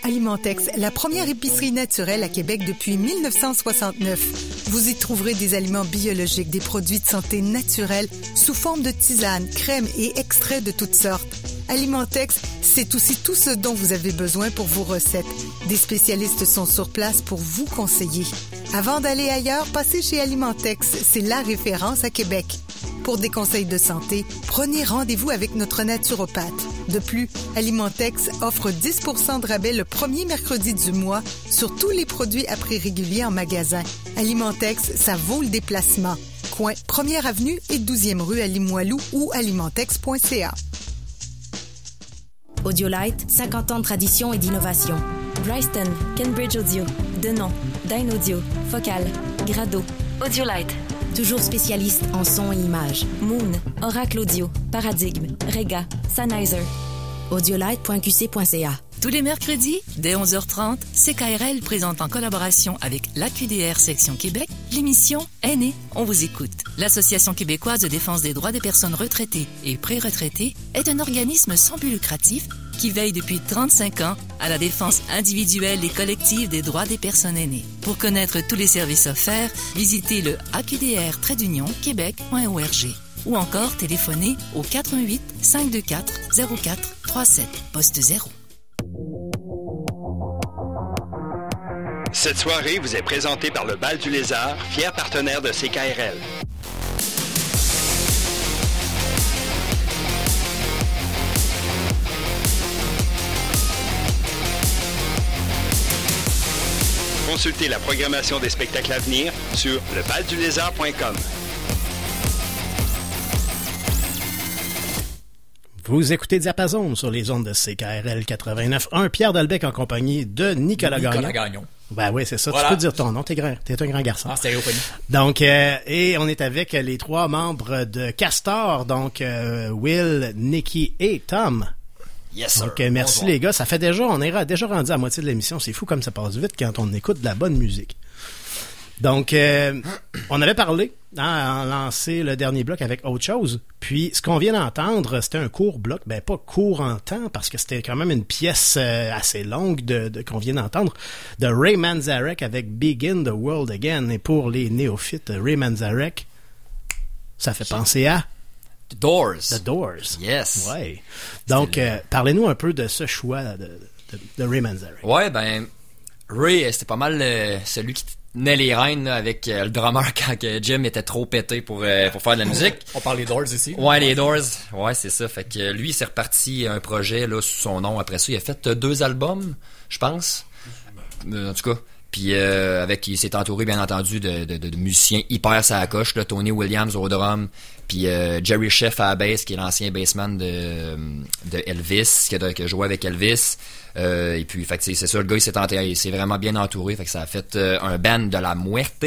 Alimentex, la première épicerie naturelle à Québec depuis 1969. Vous y trouverez des aliments biologiques, des produits de santé naturels sous forme de tisanes, crèmes et extraits de toutes sortes. Alimentex, c'est aussi tout ce dont vous avez besoin pour vos recettes. Des spécialistes sont sur place pour vous conseiller. Avant d'aller ailleurs, passez chez Alimentex, c'est la référence à Québec. Pour des conseils de santé, prenez rendez-vous avec notre naturopathe. De plus, Alimentex offre 10% de rabais le premier mercredi du mois sur tous les produits à prix régulier en magasin. Alimentex, ça vaut le déplacement. Coin 1er avenue et 12e rue à Limoilou ou alimentex.ca. Audiolite, 50 ans de tradition et d'innovation. Bryston, Cambridge Audio, Denon, Dyn Audio, Focal, Grado. Audiolite, toujours spécialiste en son et image. Moon, Oracle Audio, Paradigme, Rega, Sennheiser. Audiolite.qc.ca tous les mercredis, dès 11h30, CKRL présente en collaboration avec l'AQDR Section Québec l'émission Aînés, on vous écoute. L'Association québécoise de défense des droits des personnes retraitées et pré-retraitées est un organisme sans but lucratif qui veille depuis 35 ans à la défense individuelle et collective des droits des personnes aînées. Pour connaître tous les services offerts, visitez le aqdr québec.org ou encore téléphonez au 88 524 04 37 poste 0. Cette soirée vous est présentée par le Bal du Lézard, fier partenaire de CKRL. Consultez la programmation des spectacles à venir sur lebaldulézard.com. Vous écoutez Diapason sur les ondes de CKRL 89.1. Pierre Dalbec en compagnie de Nicolas, Nicolas Gagnon. Gagnon. Ben oui, c'est ça. Voilà. Tu peux dire ton nom. T'es grand. T'es un grand garçon. Ah, stéréophonie. Donc, euh, et on est avec les trois membres de Castor, donc euh, Will, Nicky et Tom. Yes, sir. Donc, euh, merci Bonjour. les gars. Ça fait déjà, on est déjà rendu à moitié de l'émission. C'est fou comme ça passe vite quand on écoute de la bonne musique. Donc, euh, on avait parlé, hein, en lancé le dernier bloc avec autre chose. Puis, ce qu'on vient d'entendre, c'était un court bloc. Ben, pas court en temps, parce que c'était quand même une pièce euh, assez longue de, de- qu'on vient d'entendre, de Ray Manzarek avec Begin the World Again. Et pour les néophytes, Ray Manzarek, ça fait penser à The Doors. The Doors. Yes. Ouais. Donc, euh, parlez-nous un peu de ce choix de, de, de Ray Manzarek. Ouais, ben, Ray, c'était pas mal euh, celui qui tenait les rênes là, avec euh, le drummer quand que Jim était trop pété pour, euh, pour faire de la musique. On parle des Doors ici. Ouais, les Doors. Ouais, c'est ça. Fait que lui, il s'est reparti un projet là sous son nom. Après ça, il a fait euh, deux albums, je pense. En tout cas. Puis euh, avec, il s'est entouré bien entendu de, de, de- musiciens hyper sa coche, Tony Williams au drum, puis euh, Jerry Sheff à la qui est l'ancien bassman de, de Elvis, qui a, qui joué avec Elvis. Euh, et puis, fait c'est ça, le gars, il s'est vraiment bien entouré, fait que ça a fait euh, un band de la muerte.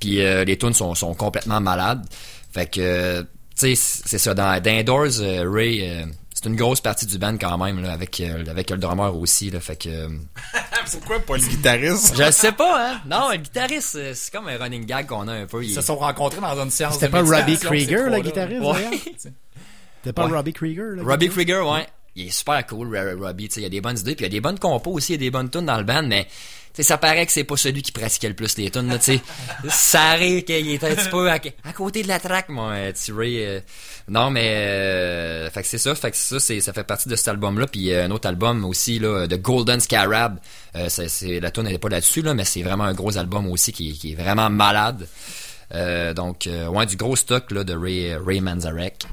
Puis euh, les tunes sont, sont complètement malades. Fait que, tu sais, c'est ça. Dans, dans Doors, euh, Ray, c'est une grosse partie du band quand même, là, avec, euh, avec le drummer aussi. Là, fait que, euh, Pourquoi pas le guitariste? je sais pas, hein. Non, le guitariste, euh, c'est comme un running gag qu'on a un peu. Ils se sont rencontrés dans une séance C'était pas Robbie Krieger, le guitariste, Ouais. d'ailleurs? C'était pas Ouais. Robbie Krieger, là? Robbie Krieger, ouais. Il est super cool, Ro- Robbie. tu sais, Il y a des bonnes idées, puis il y a des bonnes compos aussi, il y a des bonnes tunes dans le band, mais tu sais, ça paraît que c'est pas celui qui pratiquait le plus les tunes. Là, tu sais. ça arrive qu'il est un petit peu à, à côté de la track, mon petit Ray. euh. non, mais euh, fait que c'est ça, fait que ça, c'est, ça fait partie de cet album-là. Puis euh, un autre album aussi, là, de Golden Scarab. Euh, c'est, c'est- la tune n'est pas là-dessus, là, mais c'est vraiment un gros album aussi qui, qui est vraiment malade. Euh, donc, euh, ouais, du gros stock là, de Ray, Ray Manzarek.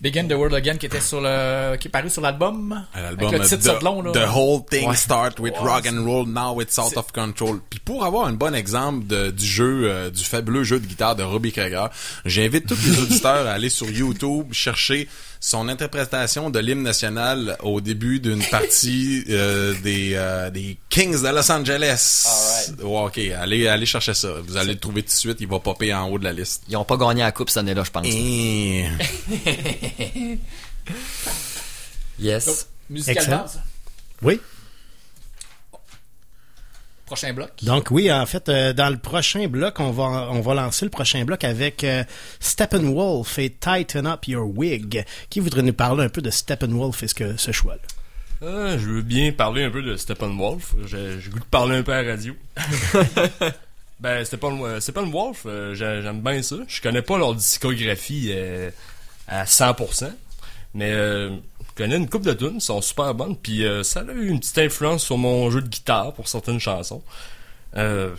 Begin the World Again qui était sur le qui est paru sur l'album L'album le titre the, long là. The Whole Thing Ouais. Start with Rock and Roll, Now It's Out of Control. Puis pour avoir un bon exemple de- du jeu, euh, du fabuleux jeu de guitare de Robbie Krieger, j'invite tous les auditeurs à aller sur YouTube chercher son interprétation de l'hymne national au début d'une partie euh, des, euh, des Kings de Los Angeles. Ouais, ok, allez, allez chercher ça. Vous allez le trouver tout de suite. Il va popper en haut de la liste. Ils ont pas gagné la coupe cette année-là, je pense. Et... yes. Musicalement, Excellent. ça. Oui. Prochain bloc. Donc oui, en fait, euh, dans le prochain bloc, on va on va lancer le prochain bloc avec euh, Steppenwolf et Tighten Up Your Wig. Qui voudrait nous parler un peu de Steppenwolf et ce que ce choix-là? Euh, je veux bien parler un peu de Steppenwolf. J'ai goût de parler un peu à la radio. ben, Steppen, Steppenwolf, euh, j'ai- j'aime bien ça. Je connais pas leur discographie euh, à 100%, mais euh, connais une couple de tunes, ils sont super bonnes, puis euh, ça a eu une petite influence sur mon jeu de guitare pour certaines chansons. Euh,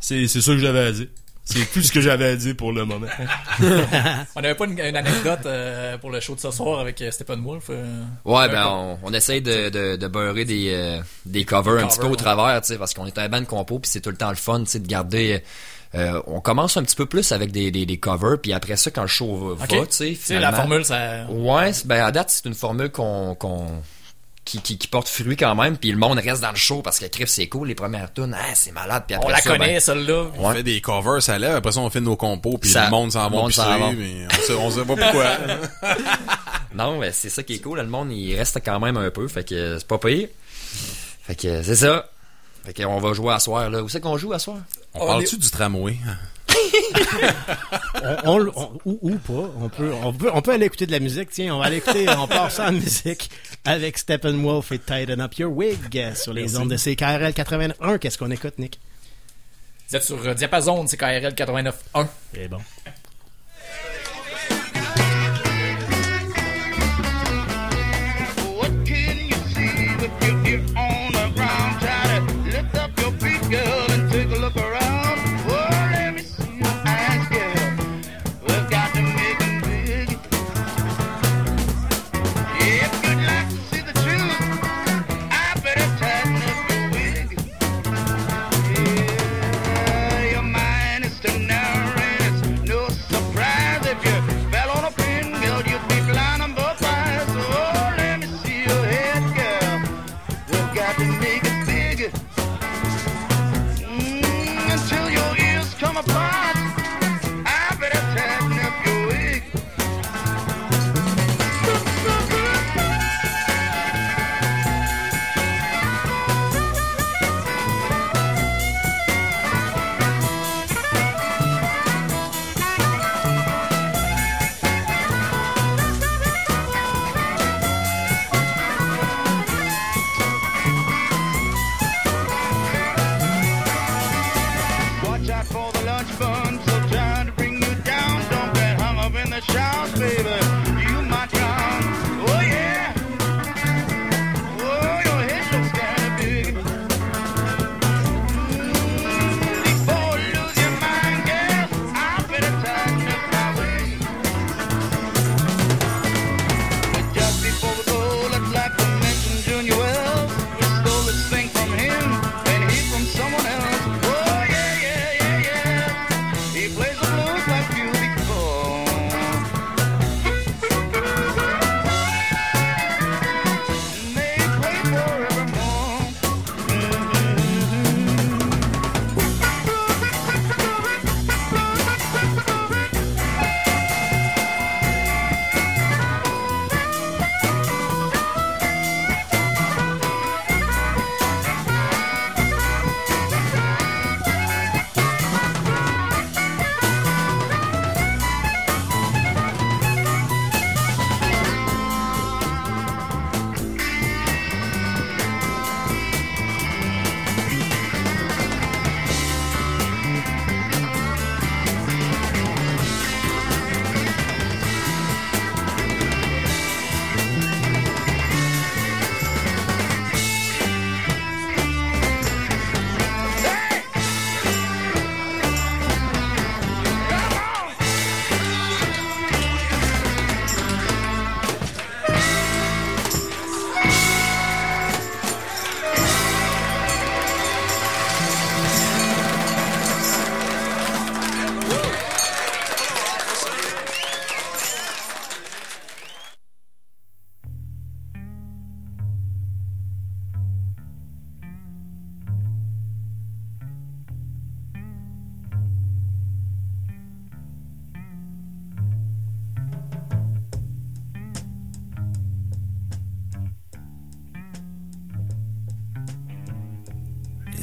c'est c'est ça que j'avais à dire. C'est tout ce que j'avais à dire pour le moment. On n'avait pas une, une anecdote euh, pour le show de ce soir avec euh, Steppenwolf. euh, Ouais, ben on, on essaye de, de, de beurrer des, euh, des covers Des un petit peu au travers, tu sais, parce qu'on est un band compo, puis c'est tout le temps le fun, tu sais, de garder. Euh, on commence un petit peu plus avec des, des, des covers, puis après ça, quand le show va, tu sais, la formule, ça- Ouais, ben à date, c'est une formule qu'on qu'on qui, qui, qui porte fruit quand même, puis le monde reste dans le show parce que Criff c'est cool, les premières tunes, ah, c'est malade, puis après On la ça, connaît, ben, celle-là. On fait des covers, ça lève. Après ça, on fait nos compos, puis Ça- le monde s'en va pisser, s'en va. mais on sait, on sait pas pourquoi. Non, mais c'est ça qui est cool. Le monde, il reste quand même un peu. Fait que c'est pas pire. Fait que c'est ça. Fait qu'on va jouer à soir, là. Où c'est qu'on joue à soir? On parle-tu du tramway? on, on- on- ou, ou pas. On peut, on peut, on peut aller écouter de la musique. Tiens, on va aller écouter, on part ça en musique avec Steppenwolf et Tighten Up Your Wig sur les Merci. ondes de CKRL 81. Qu'est-ce qu'on écoute, Nick? Vous êtes sur euh, Diapason, c'est KRL 89.1. C'est bon.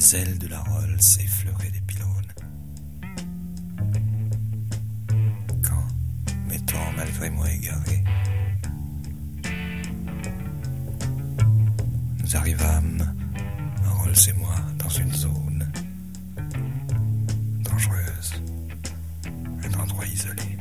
les ailes de la Rolle s'effleuraient des pylônes. Quand, m'étant malgré moi égaré, nous arrivâmes, Rolls et moi, dans une zone dangereuse, un endroit isolé.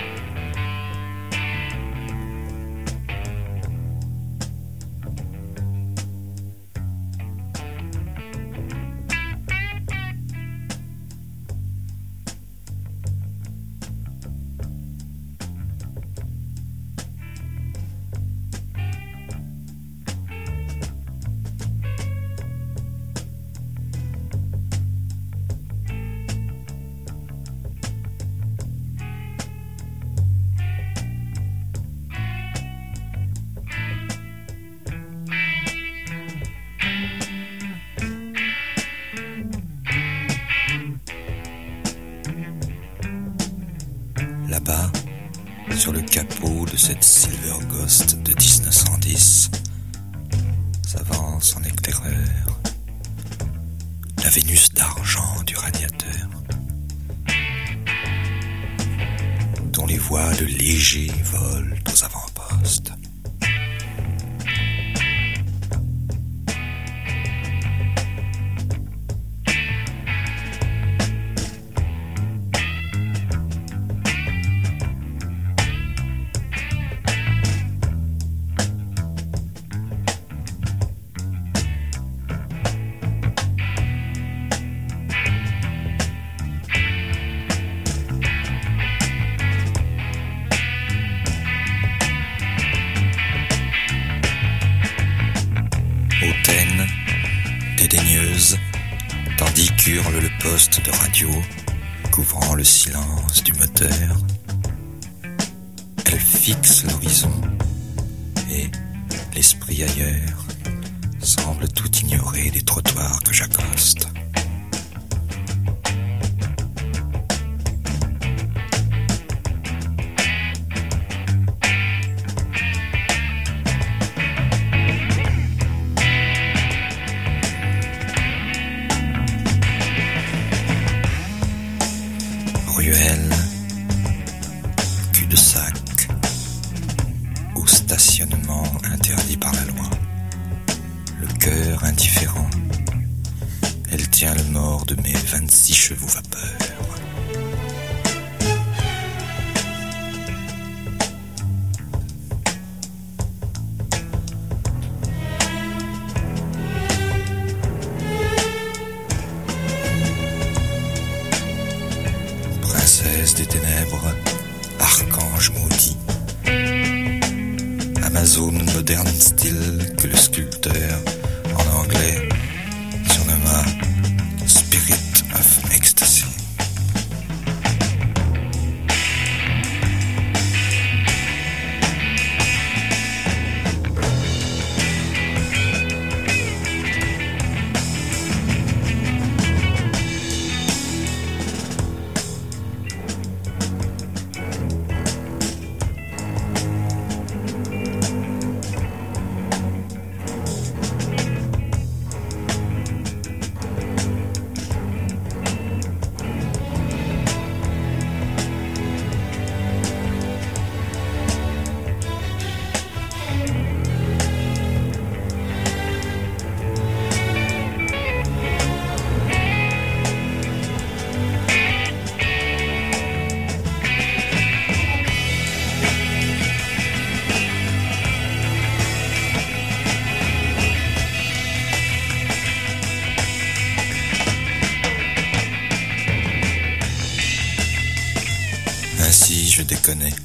connais.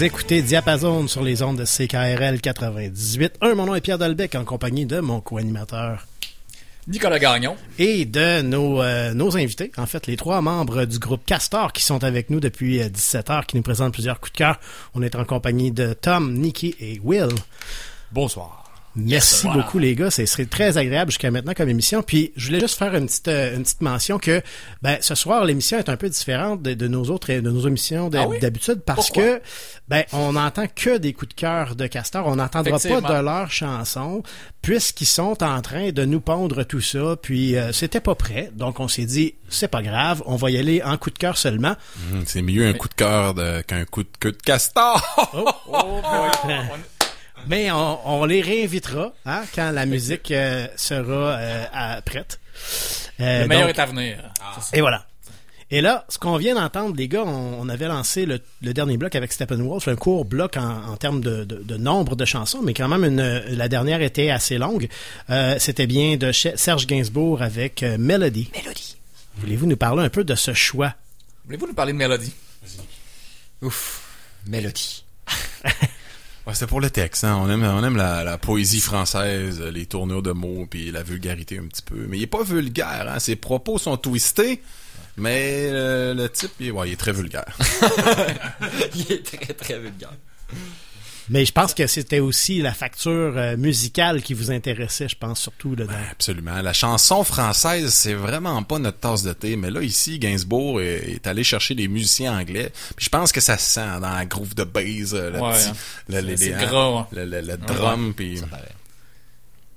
Vous écoutez Diapason sur les ondes de CKRL 98. Un, mon nom est Pierre Dalbec en compagnie de mon co-animateur. Nicolas Gagnon. Et de nos, euh, nos invités, en fait, les trois membres du groupe Castor qui sont avec nous depuis 17 heures, qui nous présentent plusieurs coups de cœur. On est en compagnie de Tom, Nikki et Will. Bonsoir. Merci voilà. beaucoup les gars, ce serait très agréable jusqu'à maintenant comme émission. Puis je voulais juste faire une petite euh, une petite mention que ben ce soir l'émission est un peu différente de, de nos autres de nos émissions Ah oui? d'habitude parce Pourquoi? que ben on n'entend que des coups de cœur de Castor, on n'entendra pas de leurs chansons puisqu'ils sont en train de nous pondre tout ça. Puis euh, c'était pas prêt, donc on s'est dit c'est pas grave, on va y aller en coup de cœur seulement. Hum, c'est mieux un coup de cœur de- qu'un coup de queue de castor. Oh boy. Mais on, on les réinvitera hein, quand la musique euh, sera euh, à- prête. Euh, Le meilleur donc- est à venir. Ça. Et voilà. Et là, ce qu'on vient d'entendre, les gars, on, on avait lancé le, le dernier bloc avec Steppenwolf, un court bloc en, en termes de, de- de nombre de chansons, mais quand même, une, la dernière était assez longue. Euh, C'était bien de Serge Gainsbourg avec euh, Melody. Melody. Voulez-vous nous parler un peu de ce choix? Voulez-vous nous parler de Mélodie? Ouf. Mélodie. Ouais, c'est pour le texte, hein. On aime, on aime la, la poésie française, les tournures de mots, puis la vulgarité un petit peu. Mais il est pas vulgaire, hein. Ses propos sont twistés, mais euh, le type, il, ouais, il est très vulgaire. Il est très, très vulgaire. Mais je pense que c'était aussi la facture euh, musicale qui vous intéressait, je pense, surtout. Là, dans- Absolument. La chanson française, c'est vraiment pas notre tasse de thé, mais là, ici, Gainsbourg est, est allé chercher des musiciens anglais. Puis je pense que ça se sent dans la groove de bass, euh, le Ouais, petit, hein. le, les- les- hein. le, le- le drum, puis... Ça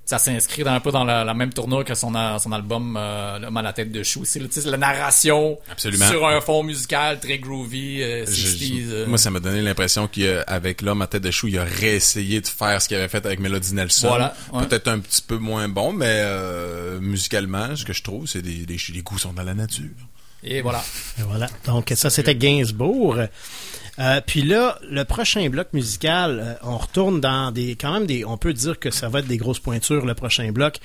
s'inscrit dans- un peu dans la, la même tournure que son, son album euh, L'homme à la tête de chou. C'est la narration Absolument. sur un fond musical très groovy, euh, Je- 60s. euh. Moi, ça m'a donné l'impression qu'avec l'homme à tête de chou, il a réessayé de faire ce qu'il avait fait avec Melody Nelson. Voilà, ouais. Peut-être un petit peu moins bon, mais euh, musicalement, ce que je trouve, c'est des, des, les goûts sont dans la nature. Et voilà. Et voilà. Donc, ça, c'était Gainsbourg. Euh, puis là, le prochain bloc musical, euh, on retourne dans des, quand même des, on peut dire que ça va être des grosses pointures le prochain bloc.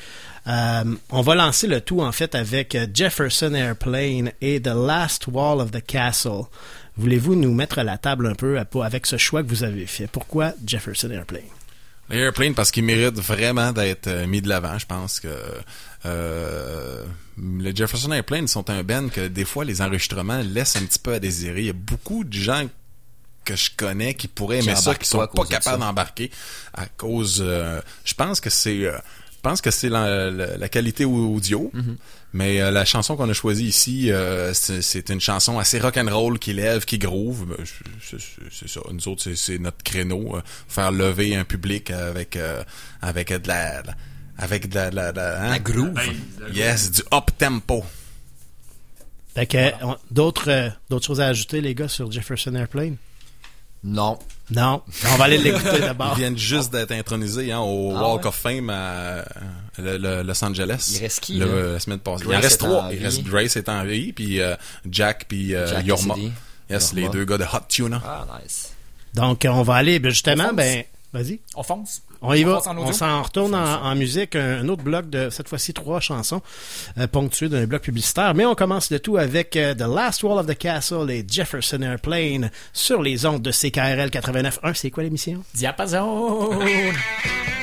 Euh, on va lancer le tout en fait avec Jefferson Airplane et The Last Wall of the Castle. Voulez-vous nous mettre à la table un peu avec ce choix que vous avez fait? Pourquoi Jefferson Airplane? Airplane parce qu'il mérite vraiment d'être mis de l'avant. Je pense que les Jefferson Airplane sont un band que des fois les enregistrements laissent un petit peu à désirer. Il y a beaucoup de gens que je connais qui pourraient aimer ça, qui pas sont pas capables d'embarquer à cause. euh, je pense que c'est, euh, je pense que c'est la, la- la qualité au- audio. Mm-hmm. Mais euh, la chanson qu'on a choisie ici, euh, c'est une chanson assez rock and roll qui lève, qui groove. Ben, C'est c'est ça. Nous autres, c'est- notre créneau. euh, faire lever un public avec euh, avec de la la- avec de la, la, la, hein? La groove. Yes, du up tempo. Fait que, on- d'autres, euh, d'autres choses à ajouter, les gars, sur Jefferson Airplane? Non. Non. On va aller l'écouter d'abord. Ils viennent juste d'être intronisés hein, au Ah Walk ouais? of Fame à le- le- Los Angeles. Il reste qui, le- là? la semaine passée. Grace il en reste est trois. en Il vie. reste Grace est en vie, puis euh, Jack, puis euh, Jack Yorma. Yes, Yorma. les deux gars de Hot Tuna. Ah, nice. Donc, on va aller, ben, justement, ben, vas-y. On fonce. On y va. On s'en retourne en, musique. Un, autre bloc de, cette fois-ci, trois chansons euh, ponctuées d'un bloc publicitaire. Mais on commence le tout avec euh, The Last Wall of the Castle et Jefferson Airplane sur les ondes de CKRL 89.1. C'est quoi l'émission? Diapason!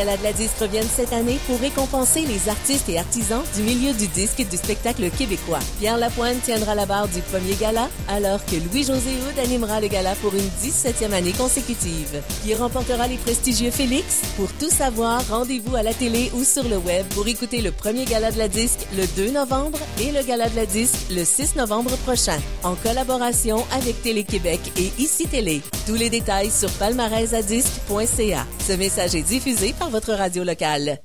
Les galas de la disque reviennent cette année pour récompenser les artistes et artisans du milieu du disque et du spectacle québécois. Pierre Lapointe tiendra la barre du premier gala, alors que Louis-José Houd animera le gala pour une 17e année consécutive. Qui remportera les prestigieux Félix? Pour tout savoir, rendez-vous à la télé ou sur le web pour écouter le premier gala de la disque le 2 novembre et le gala de la disque le 6 novembre prochain, en collaboration avec Télé-Québec et Ici Télé. Tous les détails sur palmarèsadisque.ca. Ce message est diffusé par votre radio locale.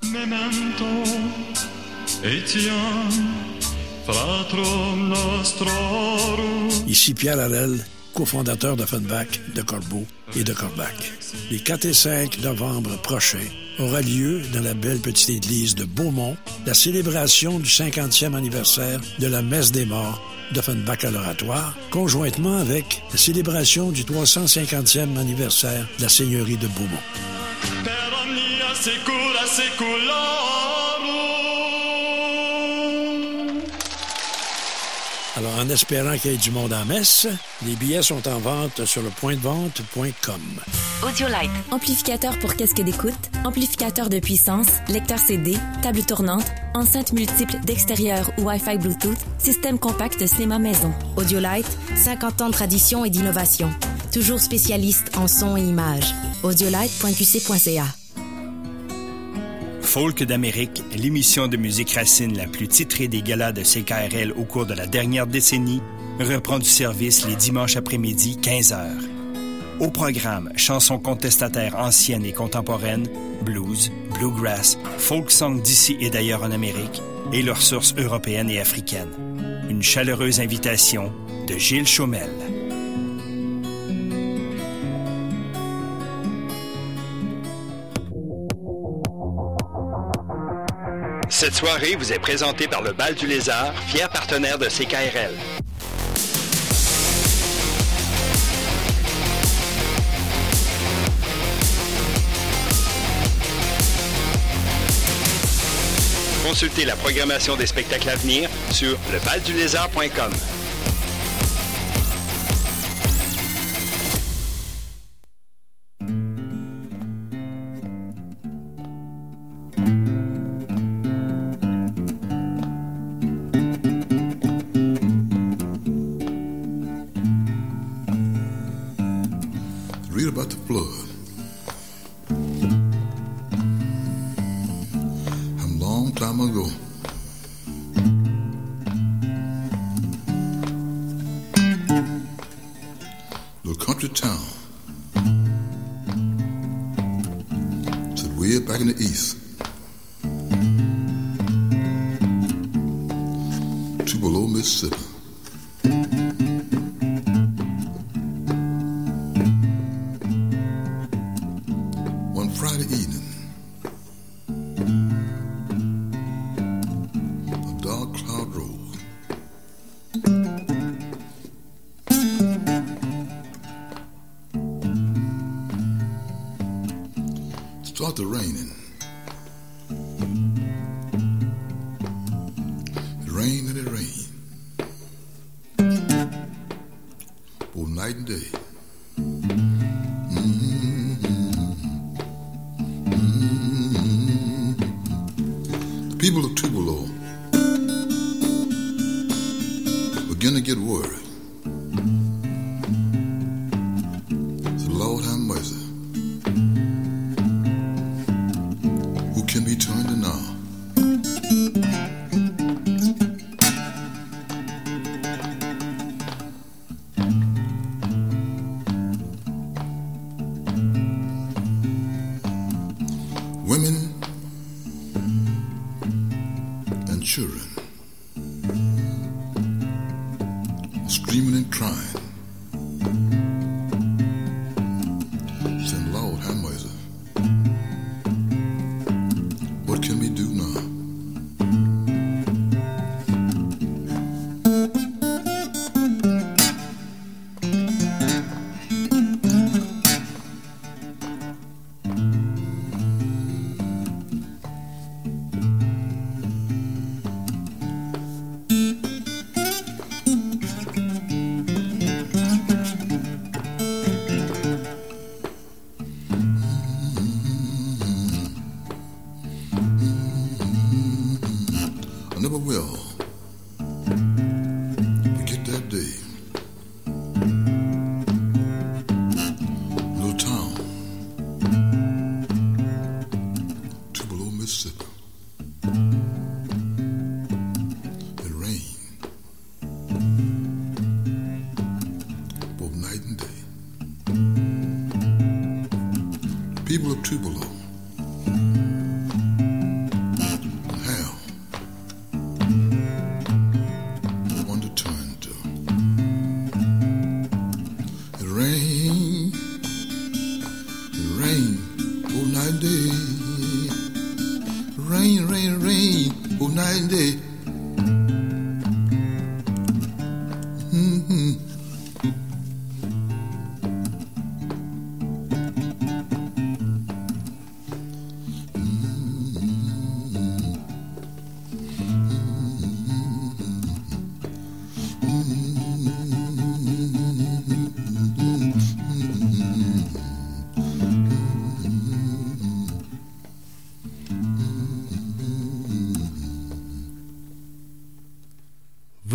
Ici Pierre Harel, cofondateur d'Offenbach, de Corbeau et de Corbach. Les 4 et 5 novembre prochains aura lieu dans la belle petite église de Beaumont la célébration du 50e anniversaire de la messe des morts d'Offenbach à l'oratoire, conjointement avec la célébration du 350e anniversaire de la seigneurie de Beaumont. En espérant qu'il y ait du monde en messe, les billets sont en vente sur le pointdevente.com. Audiolite. Amplificateur pour casque d'écoute, amplificateur de puissance, lecteur CD, table tournante, enceinte multiple d'extérieur ou Wi-Fi Bluetooth, système compact de cinéma maison. Audiolite, 50 ans de tradition et d'innovation. Toujours spécialiste en son et image. Audiolite.qc.ca. Folk d'Amérique, l'émission de musique racine la plus titrée des galas de CKRL au cours de la dernière décennie, reprend du service les dimanches après-midi 15h. Au programme, chansons contestataires anciennes et contemporaines, blues, bluegrass, folk song d'ici et d'ailleurs en Amérique, et leurs sources européennes et africaines. Une chaleureuse invitation de Gilles Chaumel. Cette soirée vous est présentée par le Bal du Lézard, fier partenaire de CKRL. Consultez la programmation des spectacles à venir sur lebaldulézard.com.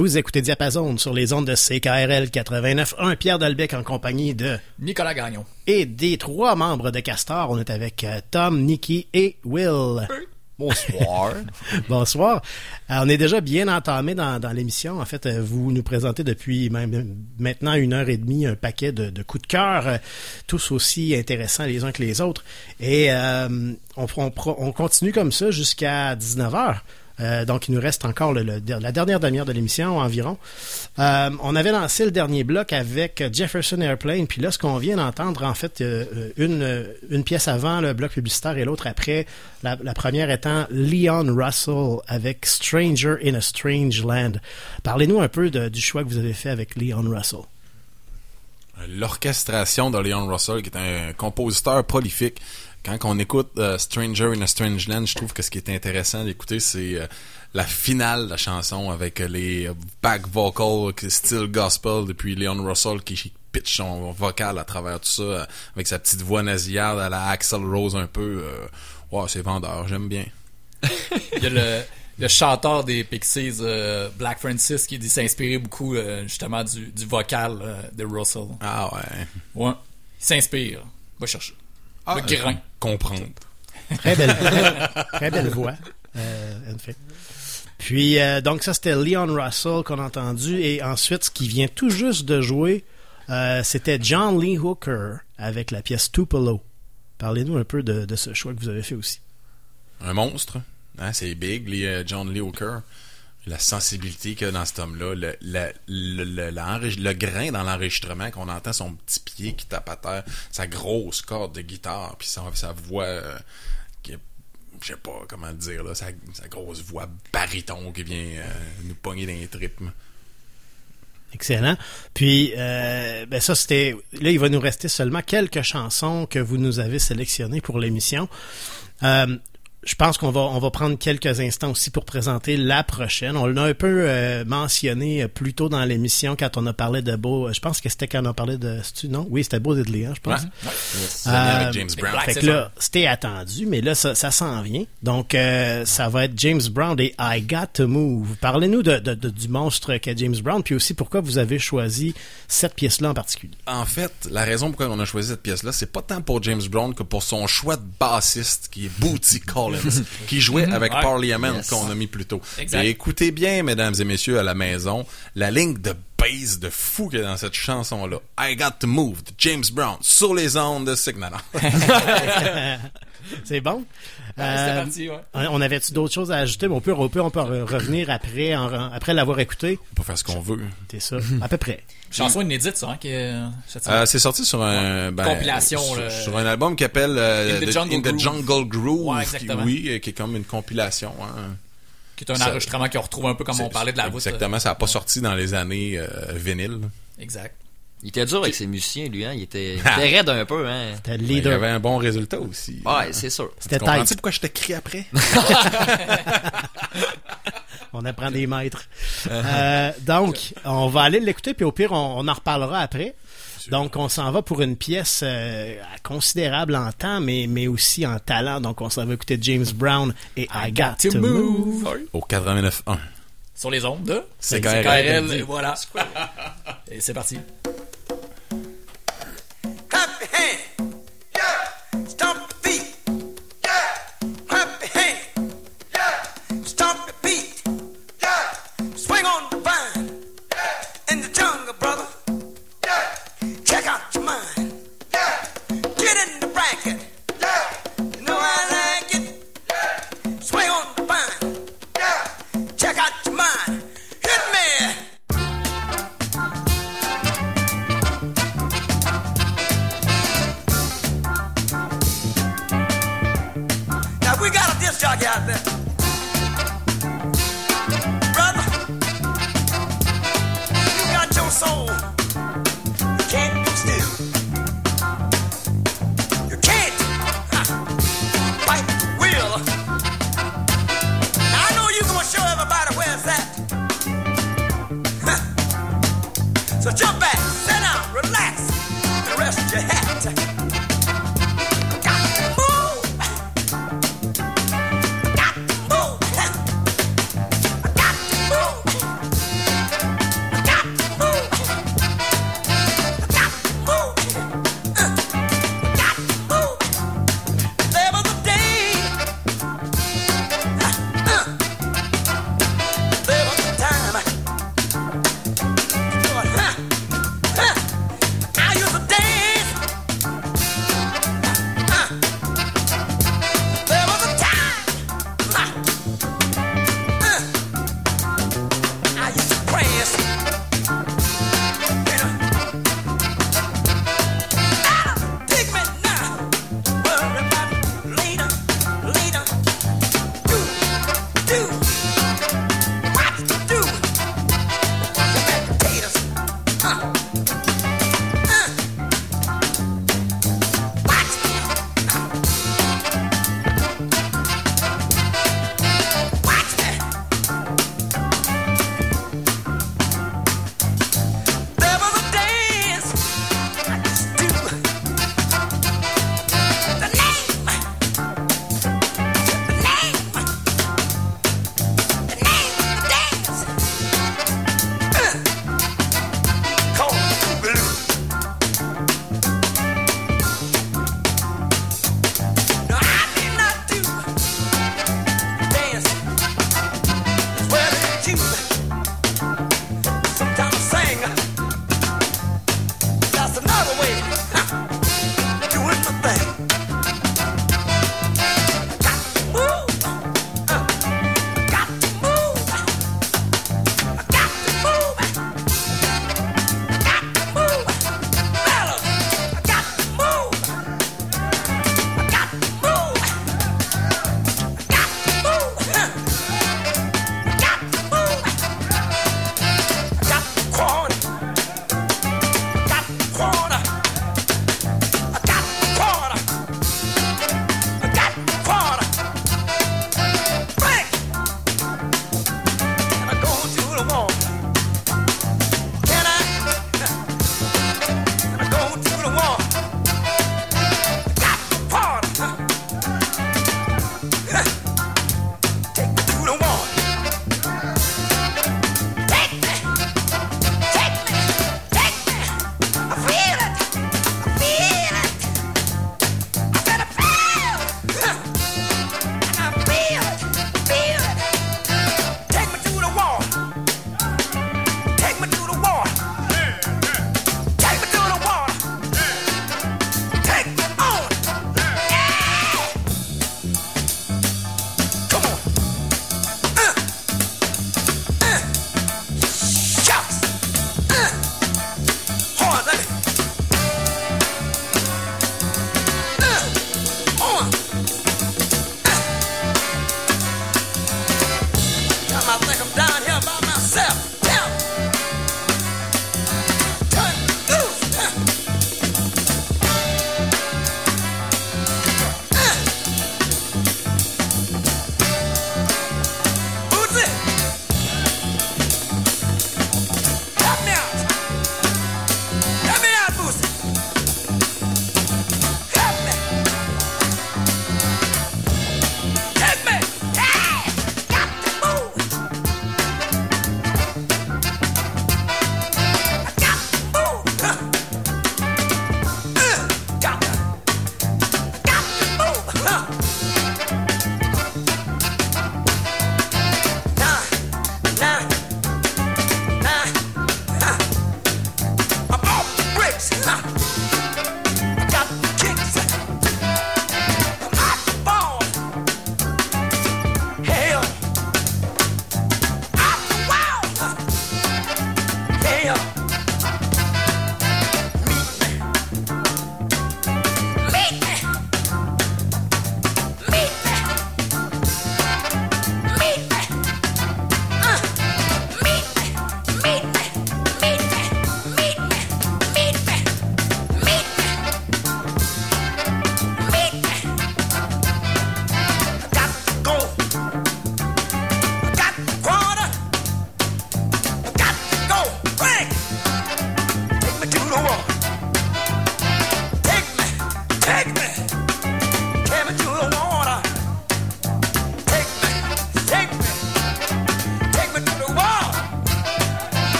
Vous écoutez Diapason sur les ondes de CKRL 89.1. Pierre Dalbec en compagnie de Nicolas Gagnon. et des trois membres de Castor. On est avec euh, Tom, Nicky et Will. Bonsoir. Bonsoir. Euh, on est déjà bien entamé dans, dans l'émission. En fait, euh, vous nous présentez depuis même maintenant une heure et demie un paquet de, de coups de cœur, tous aussi intéressants les uns que les autres. Et euh, on, on, continue comme ça jusqu'à 19 heures. Euh, donc, il nous reste encore la dernière demi-heure de l'émission environ. Euh, on avait lancé le dernier bloc avec Jefferson Airplane, puis là, ce qu'on vient d'entendre, en fait, euh, une, une pièce avant le bloc publicitaire et l'autre après, la, première étant Leon Russell avec Stranger in a Strange Land. Parlez-nous un peu du choix que vous avez fait avec Leon Russell. L'orchestration de Leon Russell, qui est un compositeur prolifique. Quand on écoute euh, Stranger in a Strange Land, je trouve que ce qui est intéressant d'écouter, c'est euh, la finale de la chanson avec euh, les back vocals, style gospel, depuis Leon Russell qui pitch son vocal à travers tout ça, avec sa petite voix nasillarde à la Axel Rose un peu. Ouais, c'est vendeur, j'aime bien. Il y a le, le chanteur des Pixies, euh, Black Francis, qui dit s'inspirer beaucoup euh, justement du, du vocal euh, de Russell. Ah ouais. Ouais. Il s'inspire. Va chercher. Ah, le grain. Comprendre. Très belle, très belle voix, euh, en fait. Puis, euh, donc ça, c'était Leon Russell qu'on a entendu. Et ensuite, ce qui vient tout juste de jouer, euh, c'était John Lee Hooker avec la pièce Tupelo. Parlez-nous un peu de, de ce choix que vous avez fait aussi. Un monstre. Hein, c'est big, John Lee Hooker. La sensibilité qu'il y a dans cet homme-là, le, le, le, le, grain dans l'enregistrement, qu'on entend son petit pied qui tape à terre, sa grosse corde de guitare, puis sa, sa voix, euh, qui je sais pas comment dire, là, sa, sa grosse voix baryton qui vient euh, nous pogner dans les tripes. Excellent. Puis, euh, ben ça, c'était. Là, il va nous rester seulement quelques chansons que vous nous avez sélectionnées pour l'émission. Euh, je pense qu'on va on va prendre quelques instants aussi pour présenter la prochaine. On l'a un peu euh, mentionné euh, plus tôt dans l'émission quand on a parlé de Beau. Je pense que c'était quand on a parlé de. Non, oui, c'était Beau Diddley, hein, je pense. Ouais. Ouais. Yes. Euh, Avec James Brown. Fait que là, c'était attendu, mais là, ça, ça s'en vient. Donc, euh, ça va être James Brown et I Got to Move. Parlez-nous de, de- de- du monstre qu'est James Brown, puis aussi pourquoi vous avez choisi cette pièce-là en particulier. En fait, la raison pourquoi on a choisi cette pièce-là, c'est pas tant pour James Brown que pour son choix de bassiste, qui est Bootsy Qui jouait Mhm. avec Ouais. Parliament Yes. qu'on a mis plus tôt. Exact. Et écoutez bien, mesdames et messieurs, à la maison, la ligne de bass de fou qu'il y a dans cette chanson-là. I Got to Move de James Brown sur les ondes de Signal. C'est bon? Euh, c'était parti, ouais. On avait-tu d'autres choses à ajouter? Mais on peut, on peut, on peut re- revenir après, en- après l'avoir écouté. On peut faire ce qu'on veut. C'est ça, à peu près. Chanson inédite, ça, hein, qui est, Euh, semaine. c'est sorti sur un ben, Compilation, sur, un album qui s'appelle euh, In the The- Jungle In the Groove. Jungle Groove, Ouais, qui- exactement. oui, euh, qui est comme une compilation. hein. Qui est un Ça- enregistrement qui retrouve un peu comme on parlait de la voûte. Exactement, ça n'a pas sorti dans les années euh, vinyle. Exact. Il était dur avec ses musiciens, lui, hein. Il était, il était raide un peu, hein. C'était Il y avait un bon résultat aussi. Ouais, c'est sûr. C'était Tu comprends-tu pourquoi je t'écris après? On apprend des maîtres. Euh, donc, on va aller l'écouter, puis au pire, on, on en reparlera après. Donc, on s'en va pour une pièce euh, considérable en temps, mais, mais aussi en talent. Donc, on s'en va écouter James Brown et I, Got, to, move. Au 89.1. Sur les ondes de CKRL. CKRL, et voilà. Et c'est parti. Yeah.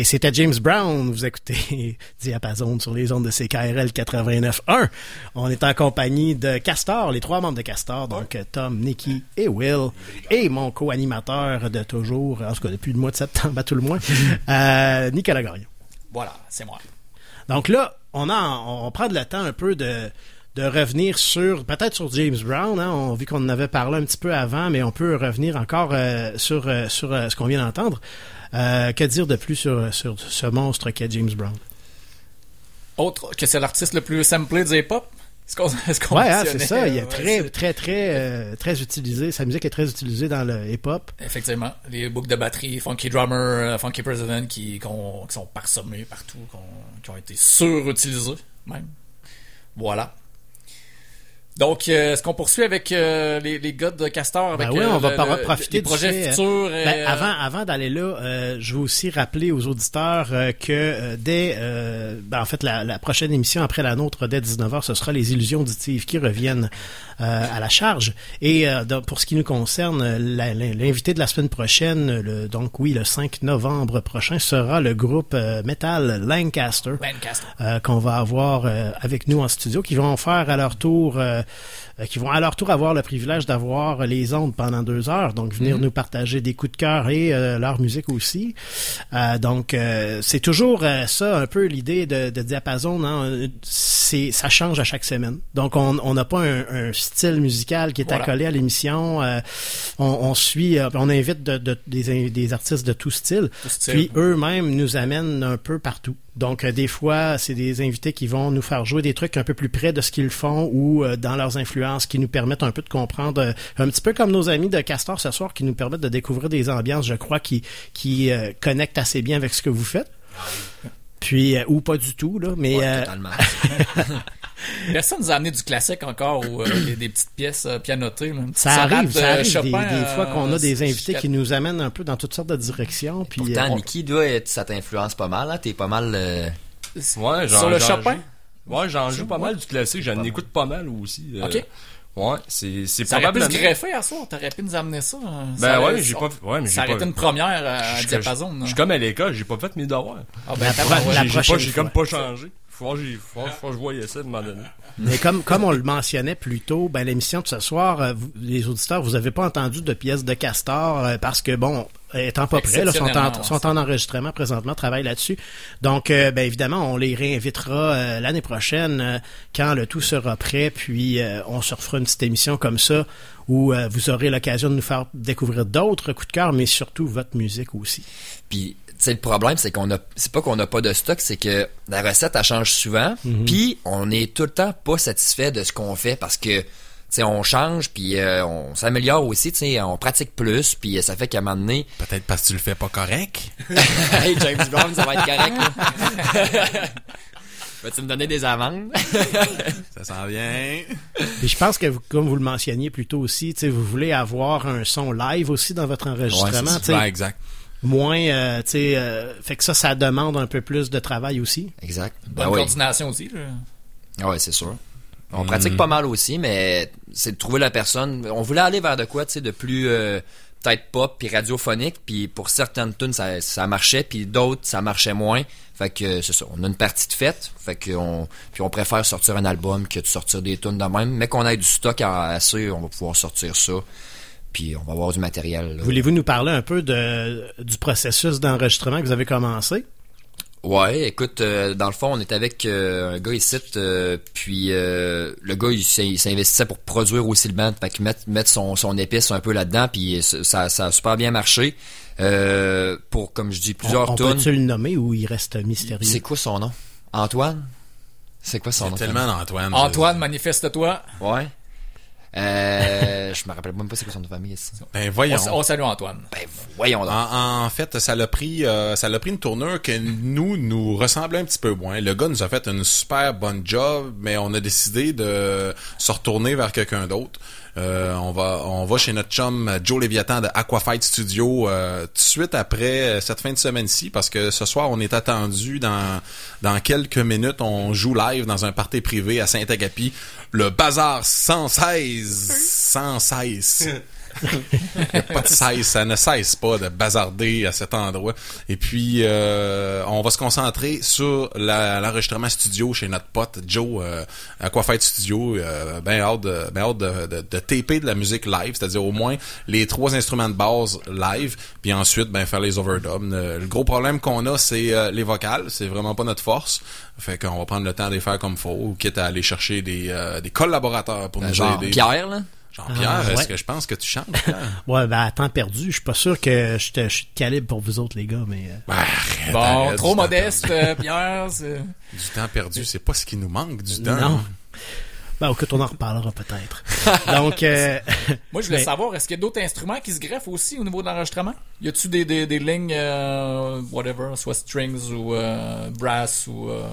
Et c'était James Brown. Vous écoutez Diapason sur les ondes de CKRL 89.1. On est en compagnie de Castor, les trois membres de Castor, donc Tom, Nicky et Will, et mon co-animateur de toujours, en tout cas depuis le mois de septembre à tout le moins, euh, Nicolas Gagnon. Voilà, c'est moi. Donc là, on a, on prend le temps un peu de, de revenir sur, peut-être sur James Brown, hein, on, vu qu'on en avait parlé un petit peu avant, mais on peut revenir encore euh, sur, euh, sur euh, ce qu'on vient d'entendre. Euh, que dire de plus sur, sur ce monstre qu'est James Brown? Autre que c'est l'artiste le plus samplé du hip-hop? Est-ce qu'on Ouais, hein, c'est ça. Il est Ouais, très, très, très, euh, très utilisé. Sa musique est très utilisée dans le hip-hop. Effectivement. Les boucles de batterie, Funky Drummer, euh, Funky President qui, sont parsemés partout, qui ont été surutilisés, même. Voilà. Donc, euh, est-ce qu'on poursuit avec euh, les, les gars de Castor? Avec Ben oui, euh, on va le- profiter du projets euh, futurs. ben, euh, avant, avant d'aller là, euh, je veux aussi rappeler aux auditeurs euh, que euh, dès, euh, ben, en fait, la, la prochaine émission après la nôtre, dès 19h, ce sera les illusions auditives qui reviennent euh, à la charge. Et euh, pour ce qui nous concerne, euh, l'invité de la semaine prochaine, le, donc oui, le 5 novembre prochain, sera le groupe euh, metal Lancaster. Lancaster. euh, qu'on va avoir euh, avec nous en studio, qui vont faire à leur tour, euh, euh, qui vont à leur tour avoir le privilège d'avoir les ondes pendant deux heures, donc venir Mhm. nous partager des coups de cœur et euh, leur musique aussi. Euh, donc euh, c'est toujours euh, ça un peu l'idée de, de diapason. Hein? C'est ça change à chaque semaine. Donc on on n'a pas un, un style musical qui est Voilà. accolé à l'émission. Euh, on, on suit, euh, on invite de- de- des, des artistes de tout style. Tout style. Puis eux-mêmes nous amènent un peu partout. Donc, euh, des fois, c'est des invités qui vont nous faire jouer des trucs un peu plus près de ce qu'ils font ou euh, dans leurs influences qui nous permettent un peu de comprendre, euh, un petit peu comme nos amis de Castor ce soir, qui nous permettent de découvrir des ambiances, je crois, qui, qui euh, connectent assez bien avec ce que vous faites. Puis, euh, ou pas du tout, là, mais... Ouais, euh, totalement. Personne nous a amené du classique encore ou euh, des, petites pièces euh, pianotées. là. Ça arrive, ça arrive des, Chopin, des fois qu'on a euh, des invités qui nous amènent un peu dans toutes sortes de directions. Puis, Pourtant, euh, Nicky, doit être, ça t'influence pas mal, hein? T'es pas mal... euh, Ouais, Sur le Chopin? joue. Ouais, j'en joue pas mal du classique. J'en écoute pas mal aussi. euh, Ok. Ouais, c'est c'est Ça aurait pu probablement. se greffer à soir, t'aurais pu nous amener ça. hein. Ben Ça aurait- ouais, j'ai pas. Ouais, mais j'ai Ça aurait été une première à je- Diapason. Je suis comme à l'école, j'ai pas fait mes devoirs. Ah ben, La la J'ai- prochaine comme pas changé. Faut que je voyais ça à un moment donné. Mais comme, comme on le mentionnait plus tôt, ben, l'émission de ce soir, euh, vous- les auditeurs, vous avez pas entendu de pièces de Castor euh, parce que, bon, étant pas prêts, là, sont, en, sont en enregistrement présentement, travaillent là-dessus. Donc, euh, ben, évidemment, on les réinvitera euh, l'année prochaine euh, quand le tout sera prêt, puis euh, on se refera une petite émission comme ça où euh, vous aurez l'occasion de nous faire découvrir d'autres coups de cœur, mais surtout votre musique aussi. Puis, le problème, c'est qu'on a, c'est pas qu'on n'a pas de stock, c'est que la recette, elle change souvent. Mhm. Puis, on est tout le temps pas satisfait de ce qu'on fait parce que, tu sais, on change, puis euh, on s'améliore aussi, tu sais, on pratique plus, puis euh, ça fait qu'à un moment donné... Peut-être parce que tu le fais pas correct. hey, James Brown, ça va être correct, là. Vas-tu me donner des amendes? Ça s'en vient. Et je pense que, vous- comme vous le mentionniez plus tôt aussi, tu sais, vous voulez avoir un son live aussi dans votre enregistrement. Ouais, tu c'est exact. Moins euh, tu sais euh, fait que ça ça demande un peu plus de travail aussi Exact. Bonne Ben oui. coordination aussi. là. Ah ouais, c'est sûr. On Mm. pratique pas mal aussi, mais c'est de trouver la personne. On voulait aller vers de quoi, tu sais, de plus euh, peut-être pop puis radiophonique, puis pour certaines tunes ça, ça marchait, puis d'autres ça marchait moins. Fait que c'est ça. On a une partie de fête, fait que on puis on préfère sortir un album que de sortir des tunes de même, mais qu'on ait du stock à- assez, on va pouvoir sortir ça. Puis on va avoir du matériel. voulez-vous nous parler un peu de du processus d'enregistrement que vous avez commencé? Ouais, écoute, euh, dans le fond, on était avec euh, un gars ici, euh, puis euh, le gars, il s'in- il s'investissait pour produire aussi le band, fait que mettre, mettre son, son épice un peu là-dedans, puis ça, ça a super bien marché. Euh, pour, comme je dis, plusieurs on, on peut-tu le nommer ou il reste mystérieux? C'est quoi son nom? Antoine? C'est quoi son nom? tellement d'Antoine. Antoine, manifeste-toi. Ouais. Euh, je me rappelle même pas c'est quoi son nom de famille. ici. Ben voyons. On, on salue Antoine. Ben voyons donc. En, en fait, ça l'a pris, euh, ça l'a pris une tournure que nous nous ressemblait un petit peu moins. Le gars nous a fait une super bonne job, mais on a décidé de se retourner vers quelqu'un d'autre. Euh, on va, on va chez notre chum Joe Léviathan de Aquafight Studio euh, tout de suite après euh, cette fin de semaine-ci parce que ce soir on est attendu dans dans quelques minutes. On joue live dans un party privé à Saint-Agapi. Le bazar 116 116 Il a pas de cesse, ça ne cesse pas de bazarder à cet endroit. Et puis, euh, on va se concentrer sur l'enregistrement studio chez notre pote Joe euh, à quoi faire studio. Euh, ben hâte, de, ben hâte de, de, de taper de la musique live, c'est-à-dire au moins les trois instruments de base live, puis ensuite ben faire les overdubs. Euh, Le gros problème qu'on a, c'est euh, les vocales, c'est vraiment pas notre force. Fait qu'on va prendre le temps de les faire comme faut, quitte à aller chercher des, euh, des collaborateurs pour Ben, nous genre aider. Pierre, là? Jean-Pierre, Ah, est-ce ouais. que je pense que tu chantes? Pierre? Ouais, ben, à temps perdu, je suis pas sûr que je te- je suis de calibre pour vous autres, les gars, mais... euh, Bon, arrête, trop modeste, euh, Pierre. Du temps perdu, c'est pas ce qui nous manque du temps. Non. Ben, écoute, on en reparlera peut-être. Donc, euh, Moi, je voulais mais- savoir, est-ce qu'il y a d'autres instruments qui se greffent aussi au niveau de l'enregistrement? Y a-tu des, des, des lignes, euh, whatever, soit strings ou euh, brass ou... euh,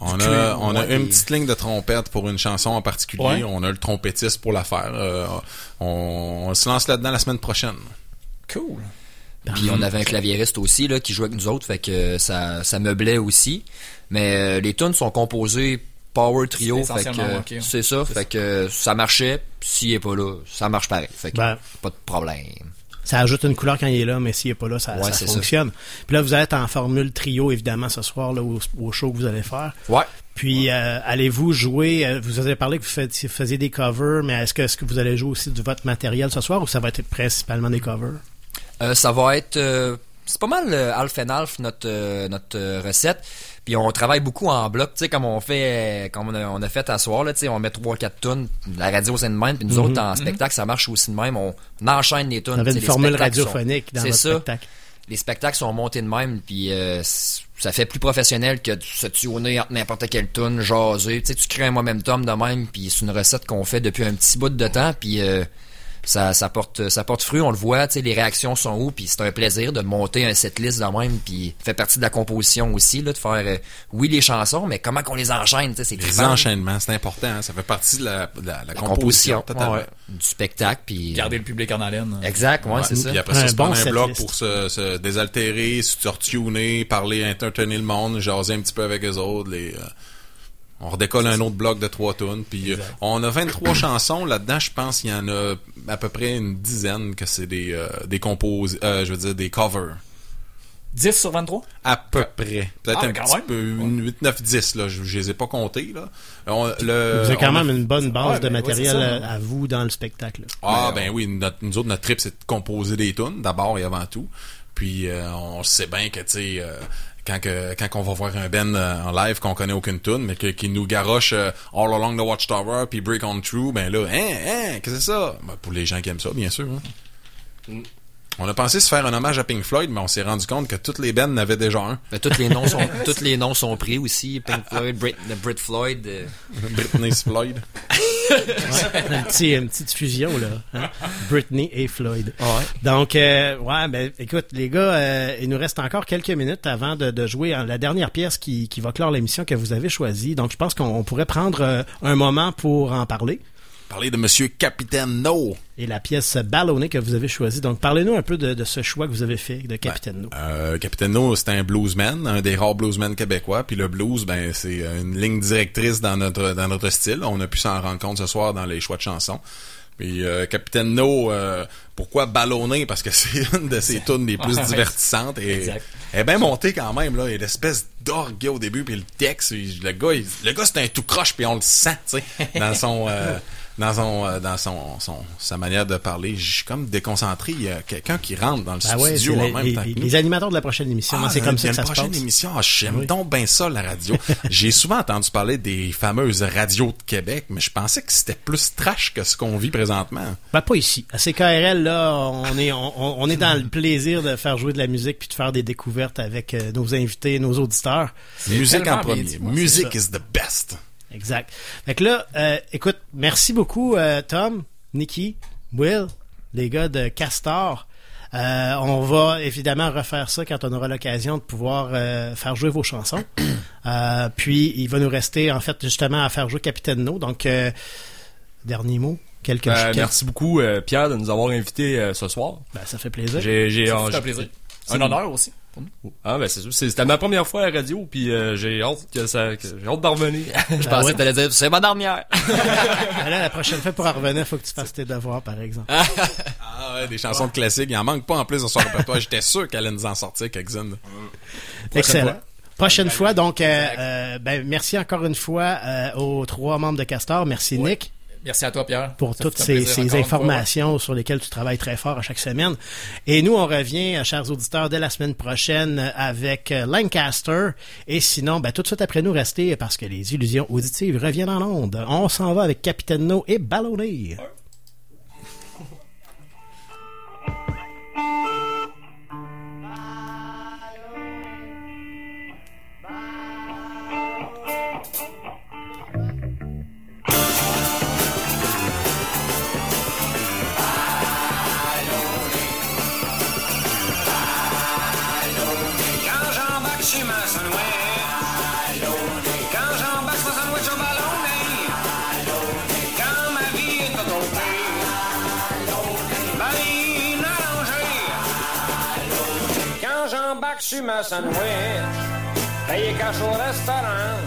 On a, on a ouais, une petite ligne de trompette pour une chanson en particulier. Ouais. On a le trompettiste pour la faire. Euh, on, on se lance là-dedans la semaine prochaine. Cool. Puis on avait un claviériste aussi là qui jouait avec nous autres, fait que ça, ça meublait aussi. Mais euh, les tunes sont composées power trio, C'est ok. c'est ça, fait que ça marchait. S'il est pas là, ça marche pareil. Fait que Ben. pas de problème. Ça ajoute une couleur quand il est là, mais s'il est pas là, ça, Ouais, ça ça. fonctionne. Puis là, vous êtes en formule trio, évidemment, ce soir, là, au, au show que vous allez faire. Ouais. Puis, euh, allez-vous jouer, euh, vous avez parlé que vous faites- faisiez des covers, mais est-ce que, est-ce que vous allez jouer aussi de votre matériel ce soir ou ça va être principalement des covers? Euh, ça va être euh, c'est pas mal euh, half and half notre euh, notre euh, recette. Puis on travaille beaucoup en bloc, tu sais comme on fait euh, comme on a, on a fait à soir là, tu sais on met trois quatre tonnes, la radio c'est de même, puis nous Mhm. autres en Mhm. spectacle ça marche aussi de même, on, on enchaîne les tonnes. Sais, une formule sont- radiophonique dans ça. spectacle. Les spectacles sont montés de même, puis euh, ça fait plus professionnel que de se tuner entre n'importe quelle tune, jaser. Tu sais, tu crées un momentum de même, puis c'est une recette qu'on fait depuis un petit bout de temps, puis euh, ça, ça porte ça porte fruit, on le voit, tu sais, les réactions sont où, puis c'est un plaisir de monter un setlist de même, puis fait partie de la composition aussi, là, de faire, euh, oui, les chansons, mais comment qu'on les enchaîne, tu sais, c'est Les trippant. enchaînements, c'est important. hein. Ça fait partie de la, de la, la La composition. composition, ouais, du spectacle, puis... Garder le public en haleine. Exact, ouais, c'est ça. Puis après ça, Un se bon un bloc pour se, se désaltérer, se retuner, parler, entertainer le monde, jaser un petit peu avec eux autres. Les, euh, on redécolle un autre bloc de trois tunes. Puis euh, on a 23 chansons. Là-dedans, je pense qu'il y en a à peu près une dizaine que c'est des, euh, des compos... euh, je veux dire, des covers. 10 sur 23? À peu près. Peut-être Ah, un petit même. peu. Une 8, 9, 10, là. Je, je les ai pas comptés, là. On- le, vous avez quand on même une bonne base Ouais, de ben, ouais, matériel ça. à vous dans le spectacle. là. Ah ben oui, notre, nous autres, notre trip, c'est de composer des tunes, d'abord et avant tout. Puis euh, on sait bien que, tu sais, euh, quand, que, quand on va voir un Ben euh, en live qu'on connaît aucune tune, mais que- qui nous garoche euh, All Along the Watchtower puis Break On Through, ben là, hein, hein, qu'est-ce que c'est ça? Ben, pour les gens qui aiment ça, bien sûr. hein. On a pensé se faire un hommage à Pink Floyd, mais on s'est rendu compte que toutes les bands n'avaient déjà un. Ben, tous les noms sont tous les noms sont pris aussi. Pink Floyd, Brit, Brit Floyd. euh, Britney Floyd. Ouais, un petit, une petite fusion, là. hein. Britney et Floyd. Donc, euh, ouais, ben, écoute, les gars, euh, il nous reste encore quelques minutes avant de, de jouer la dernière pièce qui, qui va clore l'émission que vous avez choisie. Donc, je pense qu'on on pourrait prendre euh, un moment pour en parler. Parler de Monsieur Capitaine No. Et la pièce ballonnée que vous avez choisie. Donc, parlez-nous un peu de, de ce choix que vous avez fait de Capitaine No. Euh, Capitaine No, c'est un bluesman, un des rares bluesmen québécois. Puis le blues, ben c'est une ligne directrice dans notre dans notre style. On a pu s'en rendre compte ce soir dans les choix de chansons. Puis euh, Capitaine No, euh, pourquoi ballonner Parce que c'est une de ses tunes les plus divertissantes et Exact. elle est bien montée quand même là. Il y a l'espèce d'orgue au début puis le texte, le gars, il- le gars c'est un tout croche puis on le sent, tu sais, dans son euh, dans son euh, dans son, son sa manière de parler. Je suis comme déconcentré. Il y a quelqu'un qui rentre dans le Ben ouais, studio en les, même les- temps les animateurs de la prochaine émission. Ah, c'est comme ça que ça se prochaine passe. émission. Ah, J'aime Oui. donc bien ça, la radio. J'ai souvent entendu parler des fameuses radios de Québec, mais je pensais que c'était plus trash que ce qu'on vit présentement. Ben, pas ici. À CKRL, là, on est, on, on est dans le plaisir de faire jouer de la musique puis de faire des découvertes avec euh, nos invités, nos auditeurs. Musique en premier. ça. is the best. Exact. Fait que là, euh, écoute, merci beaucoup, euh, Tom, Nikki, Will, les gars de Castor. Euh, on va évidemment refaire ça quand on aura l'occasion de pouvoir euh, faire jouer vos chansons. Euh, puis, il va nous rester, en fait, justement, à faire jouer Capitaine No. Donc, euh, dernier mot, quelques Ben, quelques- merci beaucoup, euh, Pierre, de nous avoir invités euh, ce soir. Ben, ça fait plaisir. J'ai, j'ai, j'ai- plaisir. Un honneur aussi. Nous. Ah ben c'est sûr, C'est- c'était ma première fois à la radio, puis euh, j'ai hâte que ça, que- j'ai hâte d'en revenir. Je pensais que t'allais dire, c'est ma dernière. Ben là, la prochaine fois, pour en revenir, faut que tu fasses tes devoirs, par exemple. Ah ouais, des chansons de classiques. Il en manque pas en plus dans son répertoire. J'étais sûr qu'elle allait nous en sortir quelques-unes. Excellent. fois. Prochaine fois, donc, euh, euh, ben, merci encore une fois euh, aux trois membres de Castor. Merci, Nick. Merci à toi, Pierre. pour Ça toutes ces, informations sur lesquelles tu travailles très fort à chaque semaine. Et nous, on revient, euh, chers auditeurs, dès la semaine prochaine euh, avec euh, Lancaster. Et sinon, ben, tout de suite après nous, restez parce que les illusions auditives reviennent en onde. On s'en va avec Capitaine No et Ballonné. sur ma sandwich, payé cash au restaurant,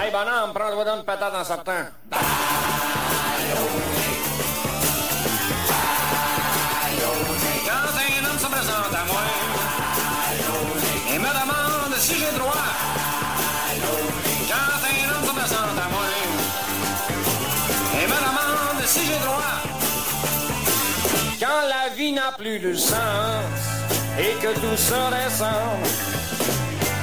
hey bonhomme, prends-toi d'une patate en sortant. Quand un homme se présente à moi, et me demande si j'ai droit. Quand un homme se présente à moi et me demande si j'ai droit. Quand la vie n'a plus de sens et que tout se ressemble,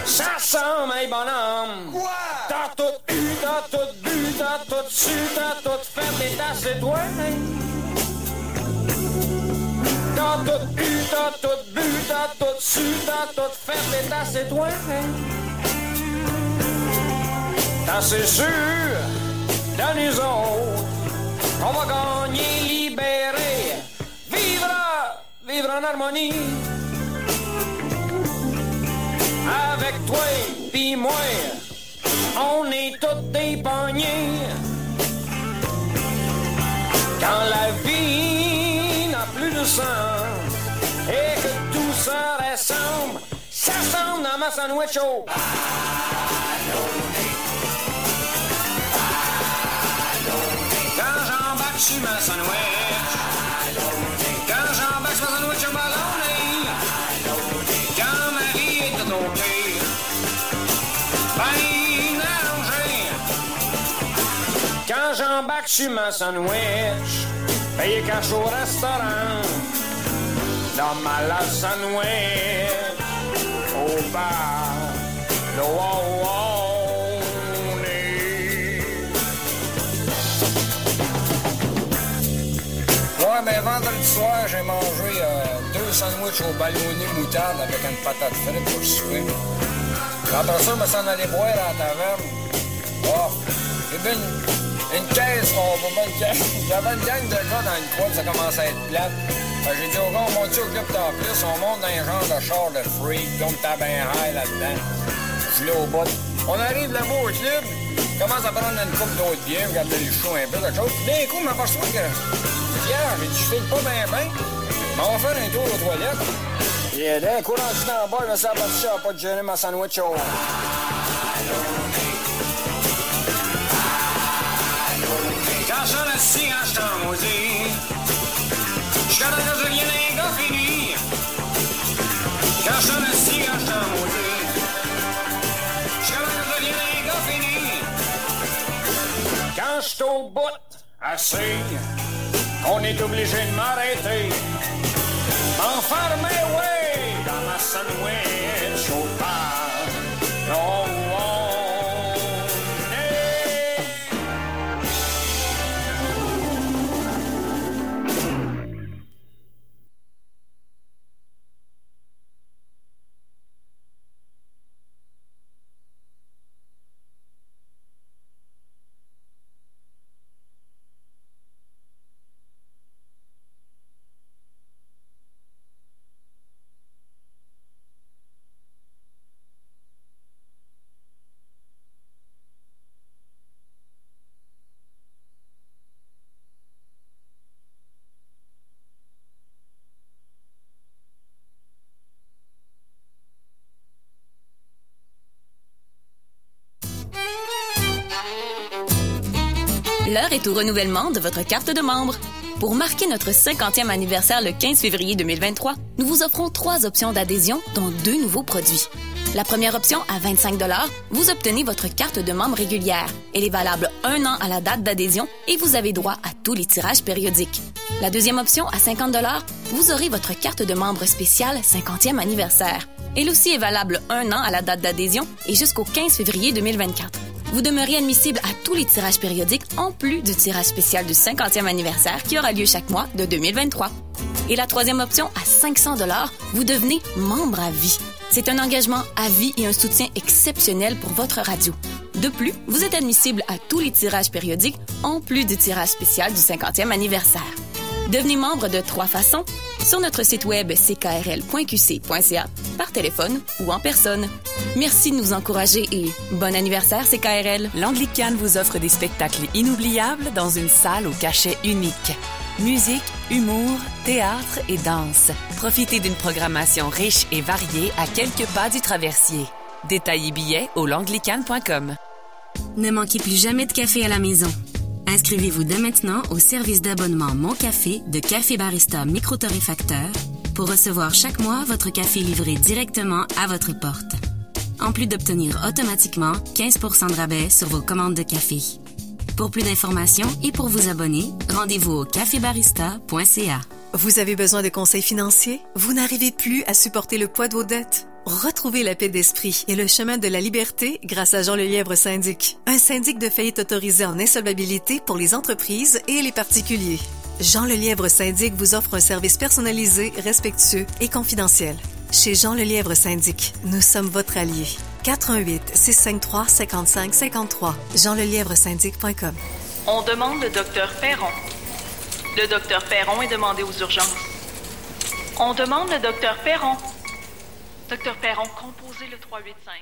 ça ressemble, hey bonhomme. Quoi? T'as tout eu, t'as tout bu, t'as tout su, t'as tout fait, t'as c'est toi? T'as tout bu, t'as tout bu, t'as tout su, t'as tout fait, t'as c'est toi? T'as c'est sûr, dans nous autres, on va gagner, libérer, vivre, vivre en harmonie. Avec toi pis moi, on est tous des pognets. Quand la vie n'a plus de sens et que tout se ressemble, ça semble dans ma sandwich au Quand j'embarque sur ma Quand j'embarque sur ma sandwich, payé cash au restaurant, dans ma la sandwich, au bar, le wow. Ouais, mais vendredi soir, j'ai mangé euh, deux sandwichs au ballonné moutarde avec une patate frite pour souper. Après ça, je me suis en allé boire à la taverne. Oh, j'ai bu une, caisse, on va pas. J'avais une gang de gars dans une croix, ça commençait à être plate. J'ai dit au gars, on monte au club en plus, on monte dans un genre de char de freak, donc t'as bien high là-dedans. Je l'ai au bout. On arrive là-bas au club, commence à prendre une coupe d'autres bières, regarder le show un peu, quelque chose. D'un coup, je m'aperçois que Pierre, j'ai dit, je file pas bien bien. Mais on va faire un tour aux toilettes. Et d'un coup, rendu dans le bas, je me suis j'avais pas de gêner ma sandwich au... Suis assis, je vienne un gars fini. Un gars fini. Quand bout, assez qu'on est obligé de m'arrêter. M'enfermer, ouais, dans ma est au renouvellement de votre carte de membre. Pour marquer notre 50e anniversaire le 15 février 2023, nous vous offrons trois options d'adhésion, dont deux nouveaux produits. La première option, à 25 vous obtenez votre carte de membre régulière. Elle est valable un an à la date d'adhésion et vous avez droit à tous les tirages périodiques. La deuxième option, à 50 vous aurez votre carte de membre spéciale 50e anniversaire. Elle aussi est valable un an à la date d'adhésion et jusqu'au 15 février 2024. Vous demeurez admissible à tous les tirages périodiques en plus du tirage spécial du 50e anniversaire qui aura lieu chaque mois de 2023. Et la troisième option, à 500 vous devenez membre à vie. C'est un engagement à vie et un soutien exceptionnel pour votre radio. De plus, vous êtes admissible à tous les tirages périodiques en plus du tirage spécial du 50e anniversaire. Devenez membre de trois façons sur notre site web ckrl.qc.ca, par téléphone ou en personne. Merci de nous encourager et bon anniversaire CKRL. L'Anglicane vous offre des spectacles inoubliables dans une salle au cachet unique. Musique, humour, théâtre et danse. Profitez d'une programmation riche et variée à quelques pas du traversier. Détails et billets au langlicane.com. Ne manquez plus jamais de café à la maison. Inscrivez-vous dès maintenant au service d'abonnement Mon Café de Café Barista Micro-Torréfacteur pour recevoir chaque mois votre café livré directement à votre porte. En plus d'obtenir automatiquement 15% de rabais sur vos commandes de café. Pour plus d'informations et pour vous abonner, rendez-vous au cafébarista.ca. Vous avez besoin de conseils financiers? Vous n'arrivez plus à supporter le poids de vos dettes? Retrouvez la paix d'esprit et le chemin de la liberté grâce à Jean Lelièvre Syndic. Un syndic de faillite autorisé en insolvabilité pour les entreprises et les particuliers. Jean Lelièvre Syndic vous offre un service personnalisé, respectueux et confidentiel. Chez Jean Lelièvre Syndic, nous sommes votre allié. 418 653 55 53 jeanlelièvresyndic.com On demande le docteur Perron. Le docteur Perron est demandé aux urgences. On demande le docteur Perron. Docteur Perron, composez le 385.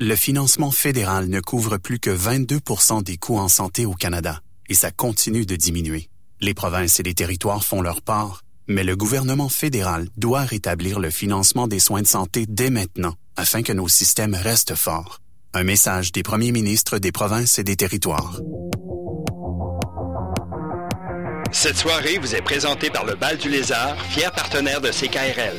Le financement fédéral ne couvre plus que 22% des coûts en santé au Canada et ça continue de diminuer. Les provinces et les territoires font leur part, mais le gouvernement fédéral doit rétablir le financement des soins de santé dès maintenant afin que nos systèmes restent forts. Un message des premiers ministres des provinces et des territoires. Cette soirée vous est présentée par le Bal du Lézard, fier partenaire de CKRL.